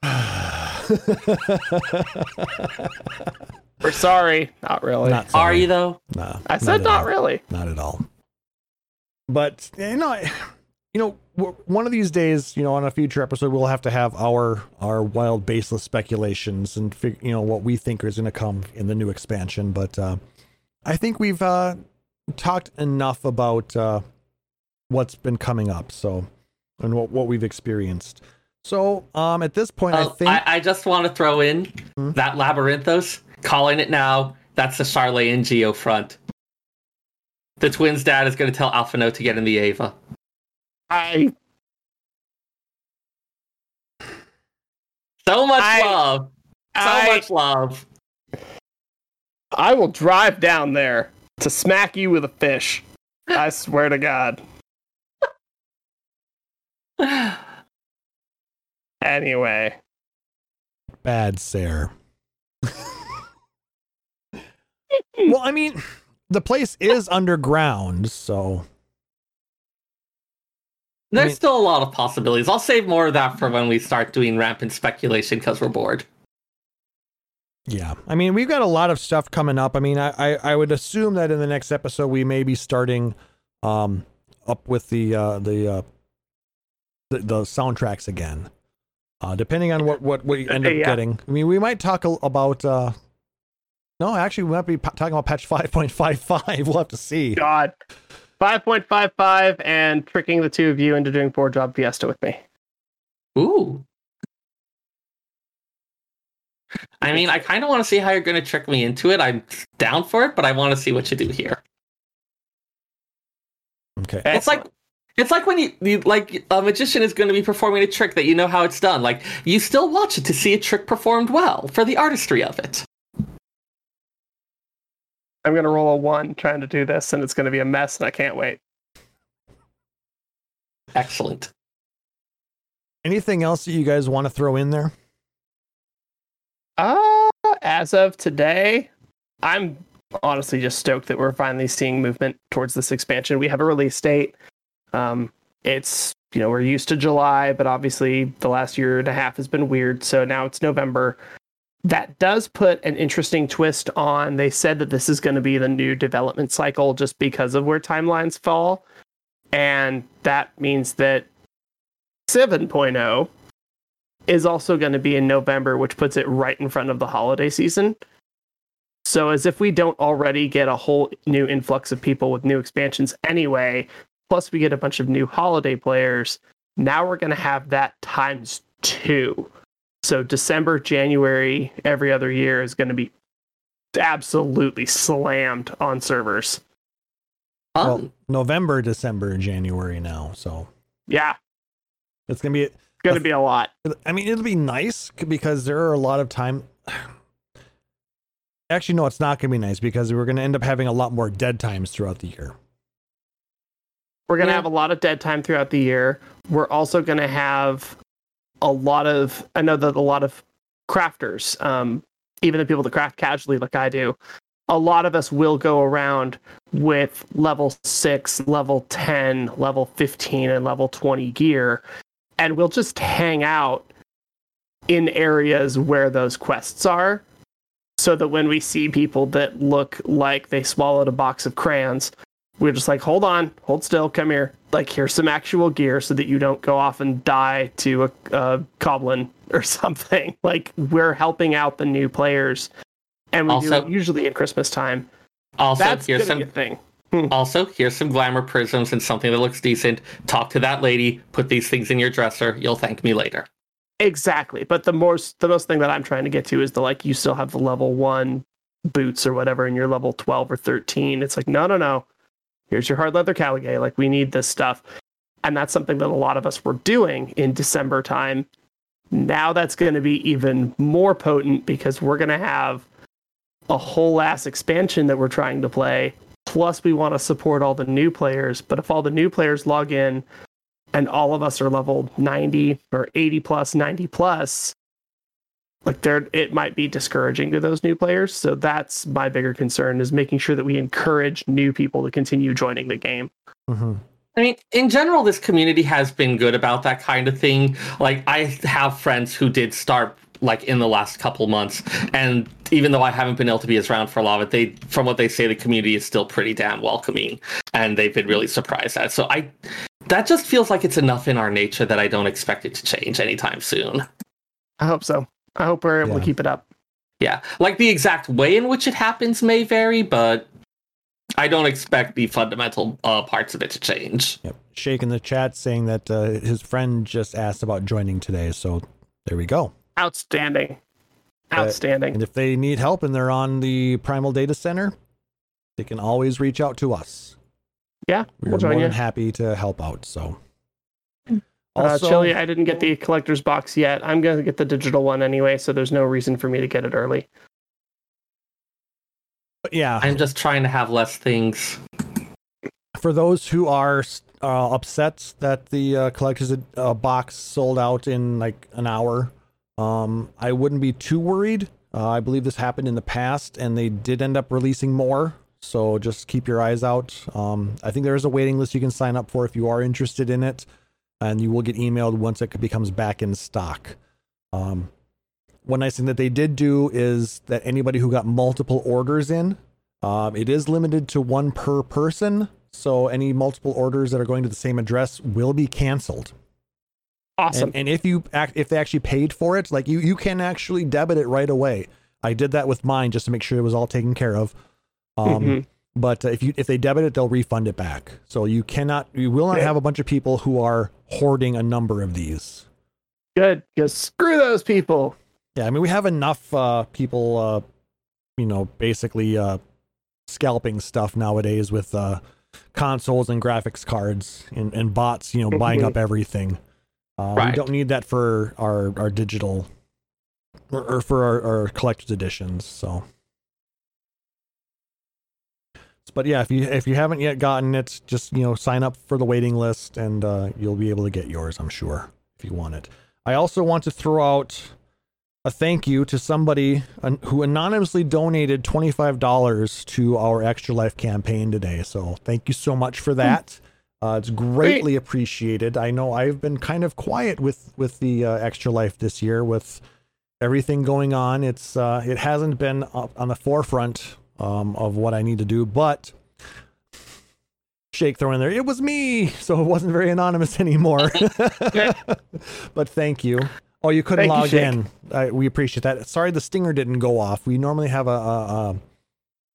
We're sorry. Not really. Not Are you though? No, I said at not all. really. Not at all. But you know, I- you know, one of these days, you know, on a future episode, we'll have to have our our wild, baseless speculations and fig- you know what we think is going to come in the new expansion. But uh, I think we've uh, talked enough about uh, what's been coming up, so and what what we've experienced. So, um, at this point, I Oh, think I, I just want to throw in Hmm? that Labyrinthos, calling it now. That's the Sharlayan Geo front. The twins' dad is going to tell Alpha Alphinaud to get in the Eva. I So much I- love. So I, much love. I will drive down there to smack you with a fish. I swear to God. Anyway, bad Sarah. Well, I mean, the place is underground, so There's mean- still a lot of possibilities. I'll save more of that for when we start doing rampant speculation because we're bored. yeah. I mean, we've got a lot of stuff coming up. I mean, I, I, I would assume that in the next episode we may be starting um up with the uh the uh the, the soundtracks again. Uh depending on what what we end up Yeah. getting. I mean, we might talk about uh no, actually, we might be talking about patch 5.55. We'll have to see. God. 5.55 and tricking the two of you into doing four Job Fiesta with me. Ooh. I mean, I kind of want to see how you're going to trick me into it. I'm down for it, but I want to see what you do here. Okay. It's like it's like when you, you like a magician is going to be performing a trick that you know how it's done. Like you still watch it to see a trick performed well for the artistry of it. I'm going to roll a one trying to do this, and it's going to be a mess, and I can't wait. Excellent. Anything else that you guys want to throw in there? Uh, as of today, I'm honestly just stoked that we're finally seeing movement towards this expansion. We have a release date. Um, it's you know we're used to July, but obviously the last year and a half has been weird. So now it's November. That does put an interesting twist on. They said that this is going to be the new development cycle just because of where timelines fall, and that means that 7.0 is also going to be in November, which puts it right in front of the holiday season. So, as if we don't already get a whole new influx of people with new expansions anyway, plus we get a bunch of new holiday players, now we're going to have that times two. So, December, January, every other year is going to be absolutely slammed on servers. Fun. Well, November, December, January now. So Yeah, it's gonna be. it's going to be a lot. I mean, it'll be nice because there are a lot of time. Actually, no, it's not gonna be nice because we're gonna end up having a lot more dead times throughout the year. We're going to Yeah. have a lot of dead time throughout the year. We're also going to have a lot of, I know that a lot of crafters, um, even the people that craft casually like I do, a lot of us will go around with level 6, level 10, level 15, and level 20 gear, and we'll just hang out in areas where those quests are. So that when we see people that look like they swallowed a box of crayons, we're just like, hold on, hold still, come here. Like, here's some actual gear so that you don't go off and die to a, a goblin or something. Like, we're helping out the new players, and we do it usually at Christmas time. Also, That's here's some thing. Hmm. also here's some glamour prisms and something that looks decent. Talk to that lady. Put these things in your dresser. You'll thank me later. Exactly. But the most the most thing that I'm trying to get to is the like you still have the level one boots or whatever and you're level twelve or thirteen. It's like, no, no, no. Here's your hard leather Caligae. Like we need this stuff. And that's something that a lot of us were doing in December time. Now that's going to be even more potent because we're going to have a whole ass expansion that we're trying to play. Plus, we want to support all the new players. But if all the new players log in and all of us are level 90 or 80 plus, 90 plus, like there it might be discouraging to those new players. So that's my bigger concern is making sure that we encourage new people to continue joining the game. Mhm. I mean, in general, this community has been good about that kind of thing. Like, I have friends who did start like in the last couple months, and even though I haven't been able to be as around for a lot of it, they, from what they say, the community is still pretty damn welcoming, and they've been really surprised at. It. So I, that just feels like it's enough in our nature that I don't expect it to change anytime soon. I hope so. I hope we're able Yeah. to keep it up. Yeah, like the exact way in which it happens may vary, but I don't expect the fundamental uh, parts of it to change. Yep. Shake in the chat saying that uh, his friend just asked about joining today. So there we go. Outstanding. Uh, Outstanding. And if they need help and they're on the Primal Data Center, they can always reach out to us. yeah, We're we'll join more you. than happy to help out. So, Uh, Chili, I didn't get the collector's box yet. I'm going to get the digital one anyway, so there's no reason for me to get it early. yeah, I'm just trying to have less things. for those who are uh, upset that the uh, collector's uh, box sold out in like an hour, um, I wouldn't be too worried. Uh, I believe this happened in the past, and they did end up releasing more. So just keep your eyes out. Um, I think there is a waiting list you can sign up for if you are interested in it, and you will get emailed once it becomes back in stock. Um, one nice thing that they did do is that anybody who got multiple orders in, um, it is limited to one per person. So any multiple orders that are going to the same address will be canceled. Awesome. And, and if you act, if they actually paid for it, like you, you can actually debit it right away. I did that with mine just to make sure it was all taken care of. Um, Mhm. But if you if they debit it, they'll refund it back. So you cannot, you will not have a bunch of people who are hoarding a number of these. Good. Because screw those people. Yeah, I mean we have enough uh, people, uh, you know, basically uh, scalping stuff nowadays with uh, consoles and graphics cards and, and bots, you know, buying up everything. Uh, We don't need that for our our digital or, or for our, our collector's editions. So, but yeah, if you if you haven't yet gotten it, just you know sign up for the waiting list and uh, you'll be able to get yours. I'm sure if you want it. I also want to throw out a thank you to somebody who anonymously donated $25 to our Extra Life campaign today. So thank you so much for that. Uh, it's greatly appreciated. I know I've been kind of quiet with with the uh, Extra Life this year with everything going on. It's uh, it hasn't been on the forefront um, of what I need to do, but Shake throw in there. It was me, so it wasn't very anonymous anymore. but thank you. Oh, you couldn't Thank log Shake. in. I, we appreciate that. Sorry, the stinger didn't go off. We normally have a, a,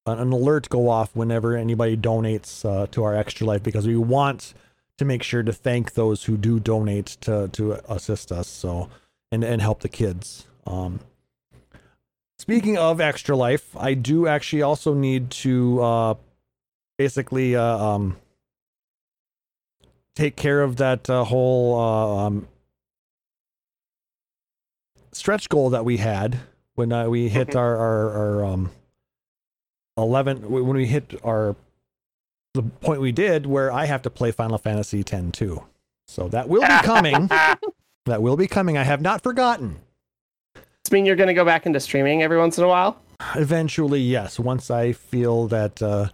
a an alert go off whenever anybody donates uh, to our extra life because we want to make sure to thank those who do donate to to assist us. So and and help the kids. Um, speaking of extra life, I do actually also need to uh, basically uh, um, take care of that uh, whole uh, um, stretch goal that we had when uh, we hit our our, our um, 11 when we hit our the point we did where I have to play Final Fantasy X-2. So that will be coming. that will be coming. I have not forgotten. Does mean you're going to go back into streaming every once in a while? Eventually, yes. Once I feel that uh,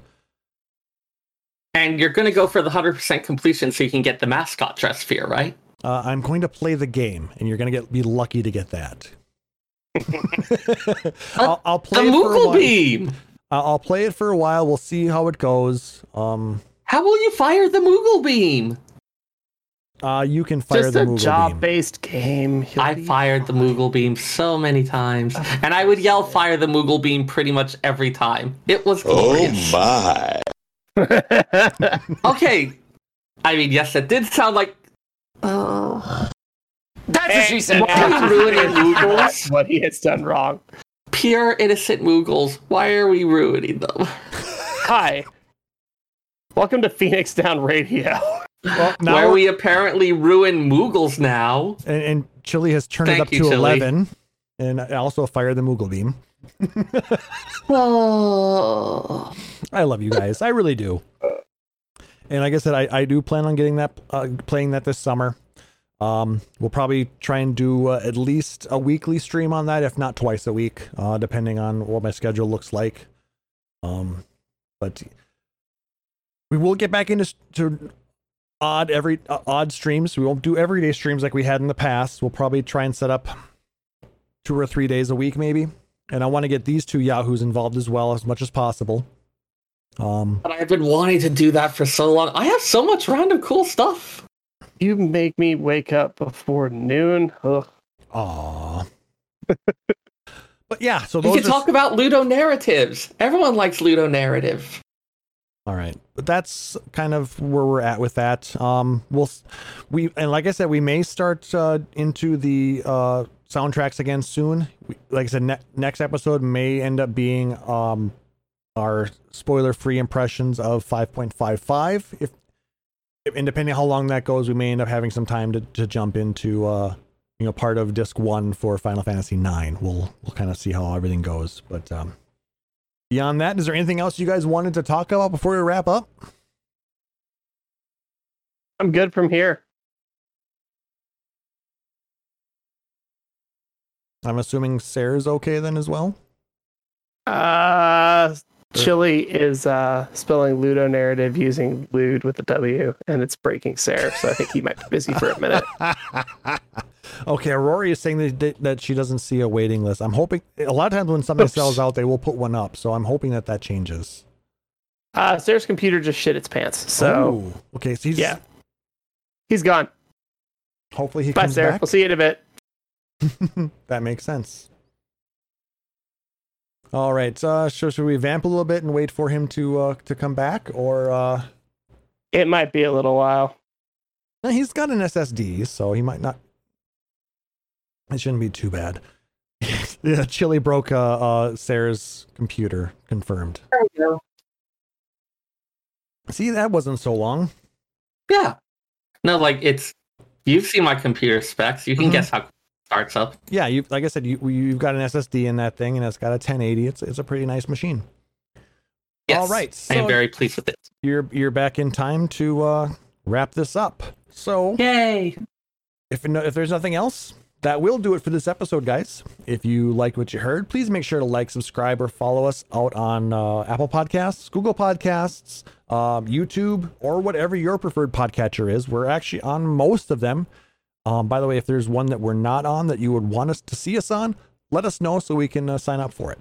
And you're going to go for the 100% completion so you can get the mascot dress sphere, right? uh, I'm going to play the game, and you're going to get be lucky to get that. I'll, I'll The play it for a Moogle while. Beam! I'll I'll play it for a while. We'll see how it goes. Um, How will you fire the Moogle Beam? Uh, you can fire Just the Moogle beam. job-based game. You'll I be- fired the Moogle Beam so many times. And I would yell fire the Moogle Beam pretty much every time. It was glorious. Oh my. Okay. I mean, yes, it did sound like. Oh That's what she said. Why are we ruining Moogles? what he has done wrong. Pure innocent Moogles. Why are we ruining them? Hi. Welcome to Phoenix Down Radio. Well, now Where we're- apparently ruin Moogles now. and, and Chili has turned it up you, to Chili. 11 and I also fire the Moogle beam. Oh. I love you guys. I really do. and like I said, I, I do plan on getting that uh, playing that this summer. Um, we'll probably try and do uh, at least a weekly stream on that, if not twice a week, uh, depending on what my schedule looks like. Um, but we will get back into to odd every uh, odd streams. We won't do everyday streams like we had in the past. We'll probably try and set up two or three days a week, maybe. And I want to get these two yahoos involved as well as much as possible. Um, But I've been wanting to do that for so long. I have so much random cool stuff. You make me wake up before noon. Ugh. aw. but yeah, so We those can are talk about Ludo narratives. Everyone likes Ludo narrative. All right, but that's kind of where we're at with that. Um, we'll we and like I said, we may start uh, into the uh, soundtracks again soon. We, like I said, ne- next episode may end up being um, our spoiler-free impressions of 5.55. If, and depending how long that goes, we may end up having some time to, to jump into uh, you know part of disc one for Final Fantasy nine. We'll we'll kind of see how everything goes, but um, Beyond that, is there anything else you guys wanted to talk about before we wrap up? I'm good from here. I'm assuming Sarah's okay then as well. Uh, Chili is uh, spelling Ludo narrative using Lude with a W, and it's breaking Sarah, so I think he might be busy for a minute. okay, Rory is saying that, that that she doesn't see a waiting list. I'm hoping a lot of times when something Oops. sells out, they will put one up. So I'm hoping that that changes. Uh, Sarah's computer just shit its pants, so Oh, okay, so he's yeah, he's gone. Hopefully he Bye, comes Sarah. back. We'll see you in a bit. that makes sense. All right, uh, so should we vamp a little bit and wait for him to uh, to come back, or uh, It might be a little while. no, he's got an SSD, so he might not. It shouldn't be too bad. yeah, Chili broke uh, uh, Sarah's computer. Confirmed. There we go. See, that wasn't so long. Yeah. No, like it's you've seen my computer specs. You can Mhm. guess how it starts up. Yeah, you like I said, you you've got an SSD in that thing, and it's got a 1080. It's it's a pretty nice machine. Yes. All right, I am very pleased with it. You're you're back in time to uh, wrap this up. So Yay. if if there's nothing else, that will do it for this episode, guys. If you liked what you heard, please make sure to like, subscribe, or follow us out on uh, Apple Podcasts, Google Podcasts, um, YouTube, or whatever your preferred podcatcher is. We're actually on most of them. Um, by the way, if there's one that we're not on that you would want us to see us on, let us know so we can uh, sign up for it.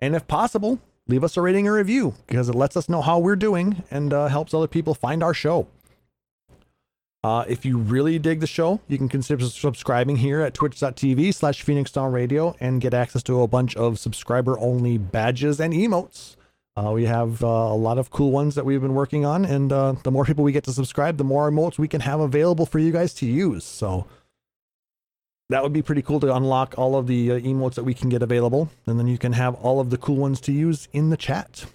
And if possible, leave us a rating or review because it lets us know how we're doing and uh, helps other people find our show. Uh, if you really dig the show, you can consider subscribing here at twitch.tv slash Phoenix Radio and get access to a bunch of subscriber only badges and emotes. Uh, we have uh, a lot of cool ones that we've been working on, and uh, the more people we get to subscribe, the more emotes we can have available for you guys to use. So that would be pretty cool to unlock all of the uh, emotes that we can get available, and then you can have all of the cool ones to use in the chat.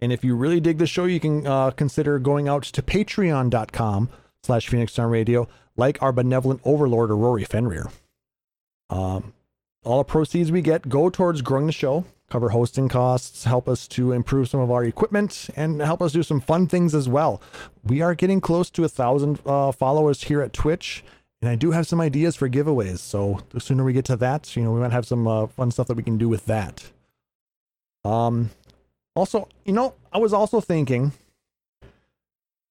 And if you really dig the show, you can uh, consider going out to patreon.com slash Phoenix Radio, like our benevolent overlord, Rory Fenrir. Um, all the proceeds we get go towards growing the show, cover hosting costs, help us to improve some of our equipment, and help us do some fun things as well. We are getting close to a thousand uh, followers here at Twitch, and I do have some ideas for giveaways. So the sooner we get to that, you know, we might have some uh, fun stuff that we can do with that. Um, also, you know, I was also thinking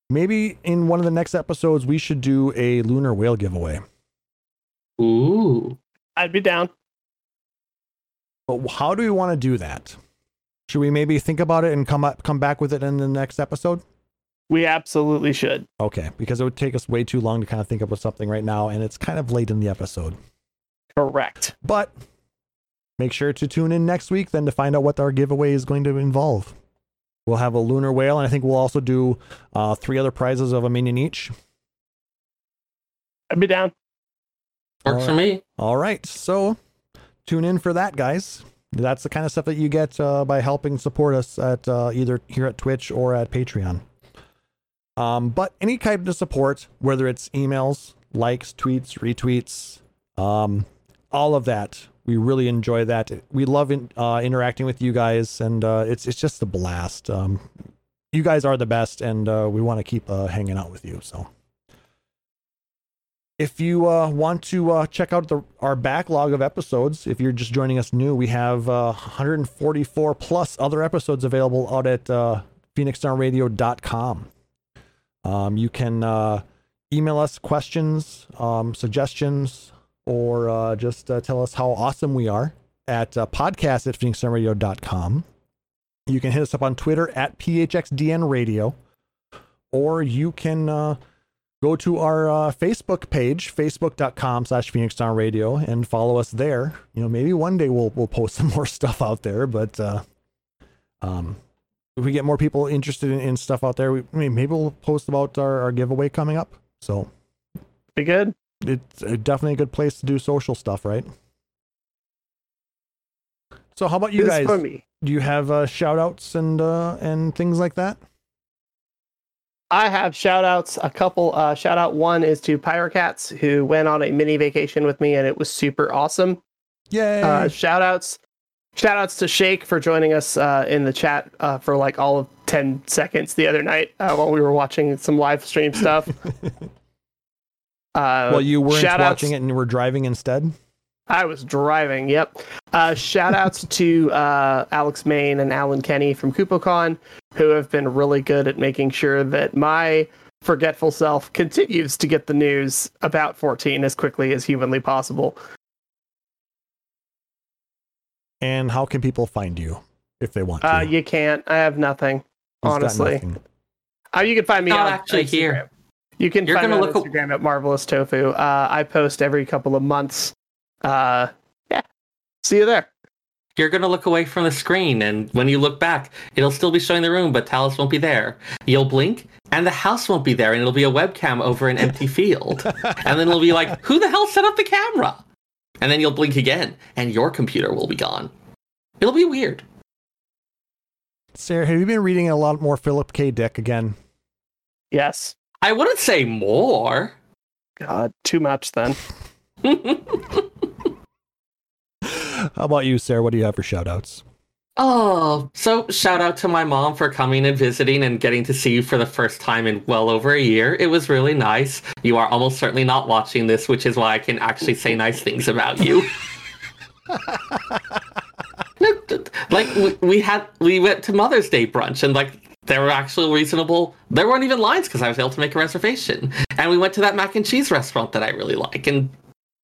maybe in one of the next episodes we should do a lunar whale giveaway. Ooh. I'd be down. But how do we want to do that? Should we maybe think about it and come up, come back with it in the next episode? We absolutely should. Okay, because it would take us way too long to kind of think about something right now, and it's kind of late in the episode. Correct. But make sure to tune in next week then to find out what our giveaway is going to involve. We'll have a lunar whale, and I think we'll also do uh, three other prizes of a minion each. I'd be down. Works for me. All right, so tune in for that, guys. That's the kind of stuff that you get uh, by helping support us at uh, either here at Twitch or at Patreon. Um, but any kind of support, whether it's emails, likes, tweets, retweets, um, all of that, we really enjoy that. We love in, uh, interacting with you guys, and uh, it's it's just a blast. Um, you guys are the best, and uh, we want to keep uh, hanging out with you. So, if you uh, want to uh, check out the, our backlog of episodes, if you're just joining us new, we have uh, 144 plus other episodes available out at uh. Um, you can uh, email us questions, um, suggestions, or uh, just uh, tell us how awesome we are at podcast at phoenixdownradio.com. You can hit us up on Twitter at phxdnradio, or you can go to our uh, Facebook page, facebook.com slash Phoenix Down Radio, and follow us there. You know, maybe one day we'll we'll post some more stuff out there, but uh, um, if we get more people interested in, in stuff out there, we, I mean, maybe we'll post about our, our giveaway coming up. So Be good. it's uh, definitely a good place to do social stuff, right? So how about you guys? Do you have uh, shout outs and uh, and things like that? I have shout outs. A couple uh, shout out. One is to Pyrocats who went on a mini vacation with me and it was super awesome. Yay! Uh, shout outs. Shout outs to Shake for joining us uh, in the chat uh, for like all of 10 seconds the other night uh, while we were watching some live stream stuff. Uh, well, you weren't watching it and you were driving instead. I was driving. Yep. Uh, shout outs to uh, Alex Main and Alan Kenny from KupoCon, who have been really good at making sure that my forgetful self continues to get the news about 14 as quickly as humanly possible. And how can people find you if they want to? Uh, you can't. I have nothing. He's honestly. nothing. Uh, you can find me Not on actually Instagram. here. You can You're find me gonna on look Instagram at Marvelous Tofu. Uh, I post every couple of months. Uh, yeah. See you there. You're gonna look away from the screen, and when you look back, it'll still be showing the room, but Talus won't be there. You'll blink, and the house won't be there, and it'll be a webcam over an empty field. and then it'll be like, who the hell set up the camera? And then you'll blink again, and your computer will be gone. It'll be weird. Sarah, have you been reading a lot more Philip K. Dick again? Yes. I wouldn't say more. God, too much then. How about you, Sarah? What do you have for shout outs? Oh, so shout out to my mom for coming and visiting and getting to see you for the first time in well over a year. It was really nice. You are almost certainly not watching this, which is why I can actually say nice things about you. like we, had we went to Mother's Day brunch and like there were actual reasonable there weren't even lines because I was able to make a reservation. And we went to that mac and cheese restaurant that I really like and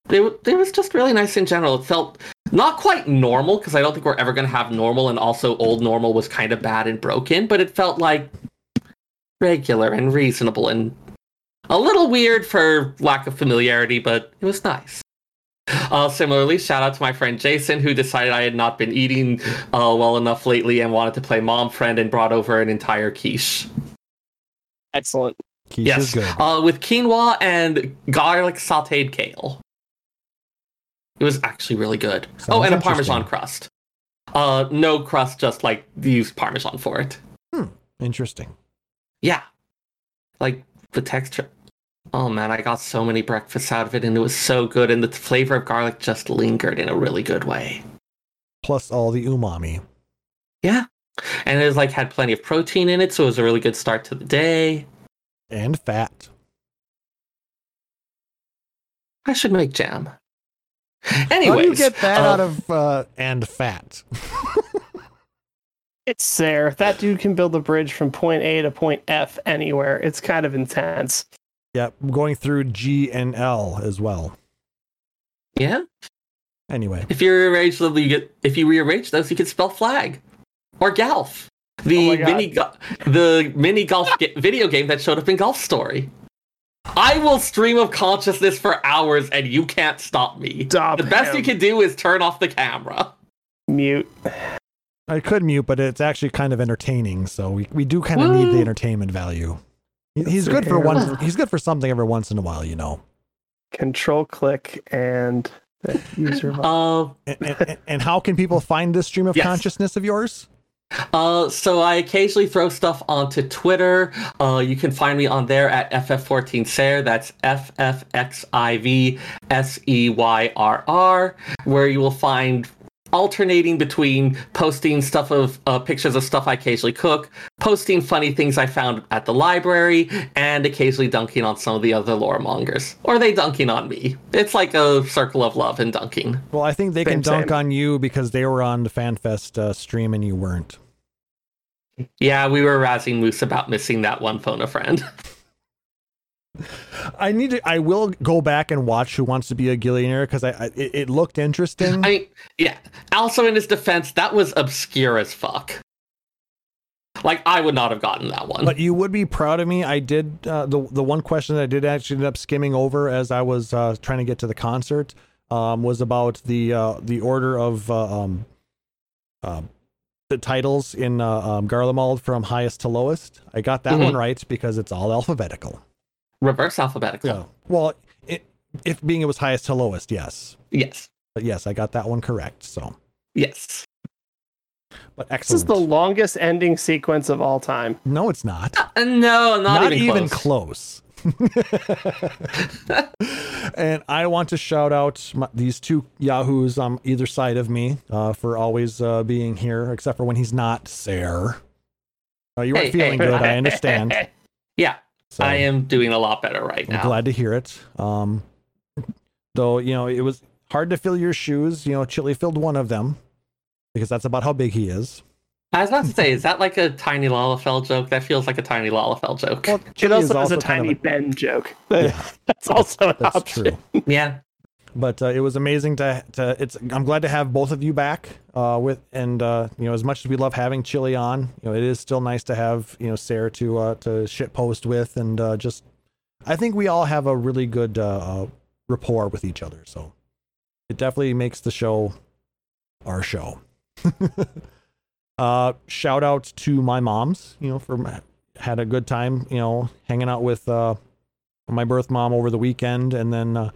it, it was just really nice in general. It felt not quite normal because I don't think we're ever going to have normal, and also old normal was kind of bad and broken, but it felt like regular and reasonable and a little weird for lack of familiarity, but it was nice. Uh, similarly, shout out to my friend Jason who decided I had not been eating uh, well enough lately and wanted to play mom friend and brought over an entire quiche. Excellent. Quiche yes, is good. Uh, with quinoa and garlic sautéed kale. It was actually really good. oh, and a parmesan crust. Uh, no crust, just like used parmesan for it. Hmm. Interesting. Yeah, like the texture. Oh man, I got so many breakfasts out of it, and it was so good, and the flavor of garlic just lingered in a really good way. Plus all the umami. Yeah, and it was like had plenty of protein in it, so it was a really good start to the day. And fat. I should make jam. How Anyways, do you get that uh, out of uh, and fat? It's there. That dude can build a bridge from point A to point F anywhere. It's kind of intense. yeah, going through G and L as well. Yeah, Anyway, if you rearrange them, you get. If you rearrange those, you can spell flag or golf. Oh The my God. mini go- the mini golf ga- video game that showed up in Golf Story. I will stream of consciousness for hours, and you can't stop me. Stop the best him. you can do is turn off the camera. Mute. I could mute, but it's actually kind of entertaining. So we, we do kind of need the entertainment value. He's good for one. He's good for something every once in a while, you know. Control click and the user. Uh, And, and, and how can people find this stream of Yes. consciousness of yours? Uh, so I occasionally throw stuff onto Twitter. Uh, you can find me on there at FF14Seyrr. That's F F X I V S E Y R R, where you will find alternating between posting stuff of uh, pictures of stuff I occasionally cook, posting funny things I found at the library, and occasionally dunking on some of the other lore mongers. Or they dunking on me. It's like a circle of love and dunking. Well, I think they can dunk same. on you because they were on the FanFest uh, stream and you weren't. Yeah, we were razzing Moose about missing that one phone a friend. I need to. I will go back and watch Who Wants to Be a Gillionaire because I, I it, it looked interesting. I mean, yeah. Also, in his defense, that was obscure as fuck. Like, I would not have gotten that one. But you would be proud of me. I did uh, the the one question that I did actually end up skimming over as I was uh, trying to get to the concert um, was about the uh, the order of uh, um, uh, the titles in uh, um, Garlemald from highest to lowest. I got that Mhm. one right because it's all alphabetical. Reverse alphabetical. Yeah. Well, it, if being it was highest to lowest, yes. Yes. But yes, I got that one correct. So, Yes. but This is the longest ending sequence of all time. no, it's not. Uh, no, not, even, close. and I want to shout out my, these two yahoos on either side of me uh, for always uh, being here, except for when he's not. Sir, uh, you weren't Hey, feeling hey. good. I understand. Yeah, So I am doing a lot better right I'm now. glad to hear it. Um, though you know it was hard to fill your shoes. You know, Chili filled one of them because that's about how big he is. I was about to say, is that like a tiny Lalafell joke? That feels like a tiny Lalafell joke. Well, It Chili is also has a kind tiny of Ben joke. Yeah. That's also an That's option. true. yeah. But uh, it was amazing to to it's i'm glad to have both of you back uh with and uh you know as much as we love having chili on you know it is still nice to have you know sarah to uh to shit post with and uh just i think we all have a really good uh, uh rapport with each other. So it definitely makes the show our show. Uh shout out to my moms you know for had a good time you know hanging out with uh my birth mom over the weekend. And then uh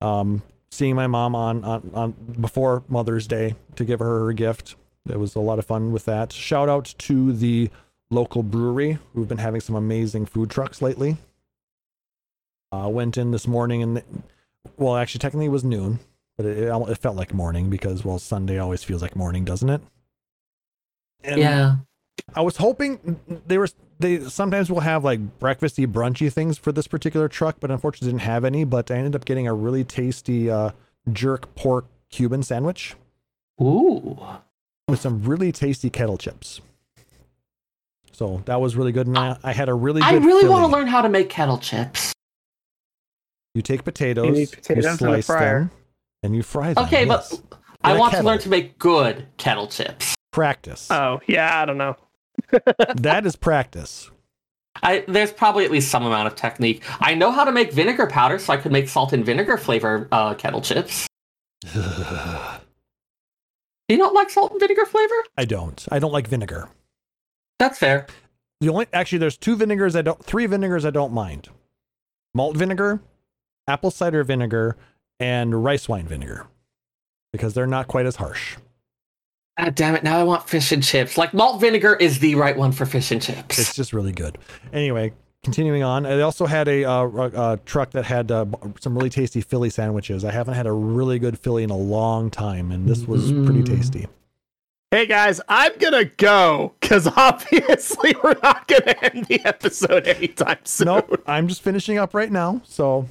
um seeing my mom on, on on before Mother's Day to give her her gift. It was a lot of fun with that. Shout out to the local brewery who've been having some amazing food trucks lately. Uh, went in this morning and well, actually, technically it was noon, but it, it, it felt like morning because well, Sunday always feels like morning, doesn't it? And Yeah. I was hoping they were they sometimes will have like breakfasty brunchy things for this particular truck, but unfortunately didn't have any. But I ended up getting a really tasty uh, jerk pork Cuban sandwich Ooh. with some really tasty kettle chips. So that was really good, and I, I had a really good. I really want to learn how to make kettle chips. You take potatoes, You need potatoes in a slice fryer. them, and you fry them. Okay, yes. but I In a want to learn to make good kettle chips. practice. Oh, yeah, I don't know. That is practice. I, there's probably at least some amount of technique. I know how to make vinegar powder, so I could make salt and vinegar flavor uh, kettle chips. Do you not like salt and vinegar flavor? I don't. I don't like vinegar. That's fair. The only actually there's two vinegars I don't three vinegars I don't mind. Malt vinegar, apple cider vinegar, and rice wine vinegar. Because they're not quite as harsh. Ah, damn it! Now I want fish and chips. Like malt vinegar is the right one for fish and chips. It's just really good. Anyway, continuing on, I also had a, uh, a truck that had uh, some really tasty Philly sandwiches. I haven't had a really good Philly in a long time, and this was pretty Mm. tasty. Hey guys, I'm gonna go because obviously we're not gonna end the episode anytime soon. nope, I'm just finishing up right now. So,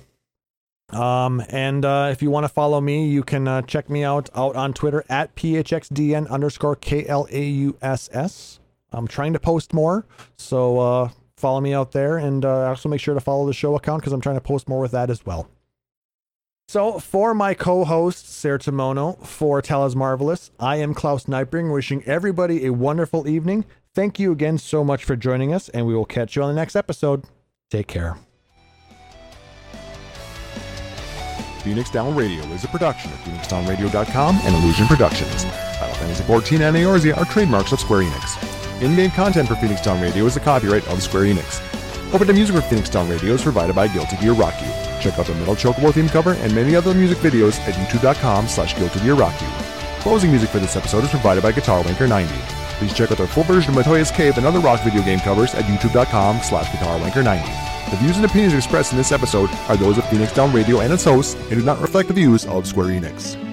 um, and uh, if you want to follow me, you can uh, check me out out on Twitter at phxdn underscore klauss. I'm trying to post more, so uh, follow me out there, and uh, also make sure to follow the show account because I'm trying to post more with that as well. So, for my co-host Sarah Timono, for Talus Marvelous, I am Klaus Nightbring, wishing everybody a wonderful evening. Thank you again so much for joining us, and we will catch you on the next episode. Take care. Phoenix Down Radio is a production of PhoenixDownRadio.com and Illusion Productions. Final Fantasy XIV and Eorzea are trademarks of Square Enix. In-game content for Phoenix Down Radio is a copyright of Square Enix. Open music for Phoenix Down Radio is provided by Guilty Gear Rock You. Check out the Metal Chocobo theme cover and many other music videos at youtube.com slash Guilty Gear Rock You. Closing music for this episode is provided by Guitar Wanker 90. Please check out their full version of Matoya's Cave and other rock video game covers at youtube.com slash Guitar Wanker 90. The views and opinions expressed in this episode are those of Phoenix Down Radio and its hosts and do not reflect the views of Square Enix.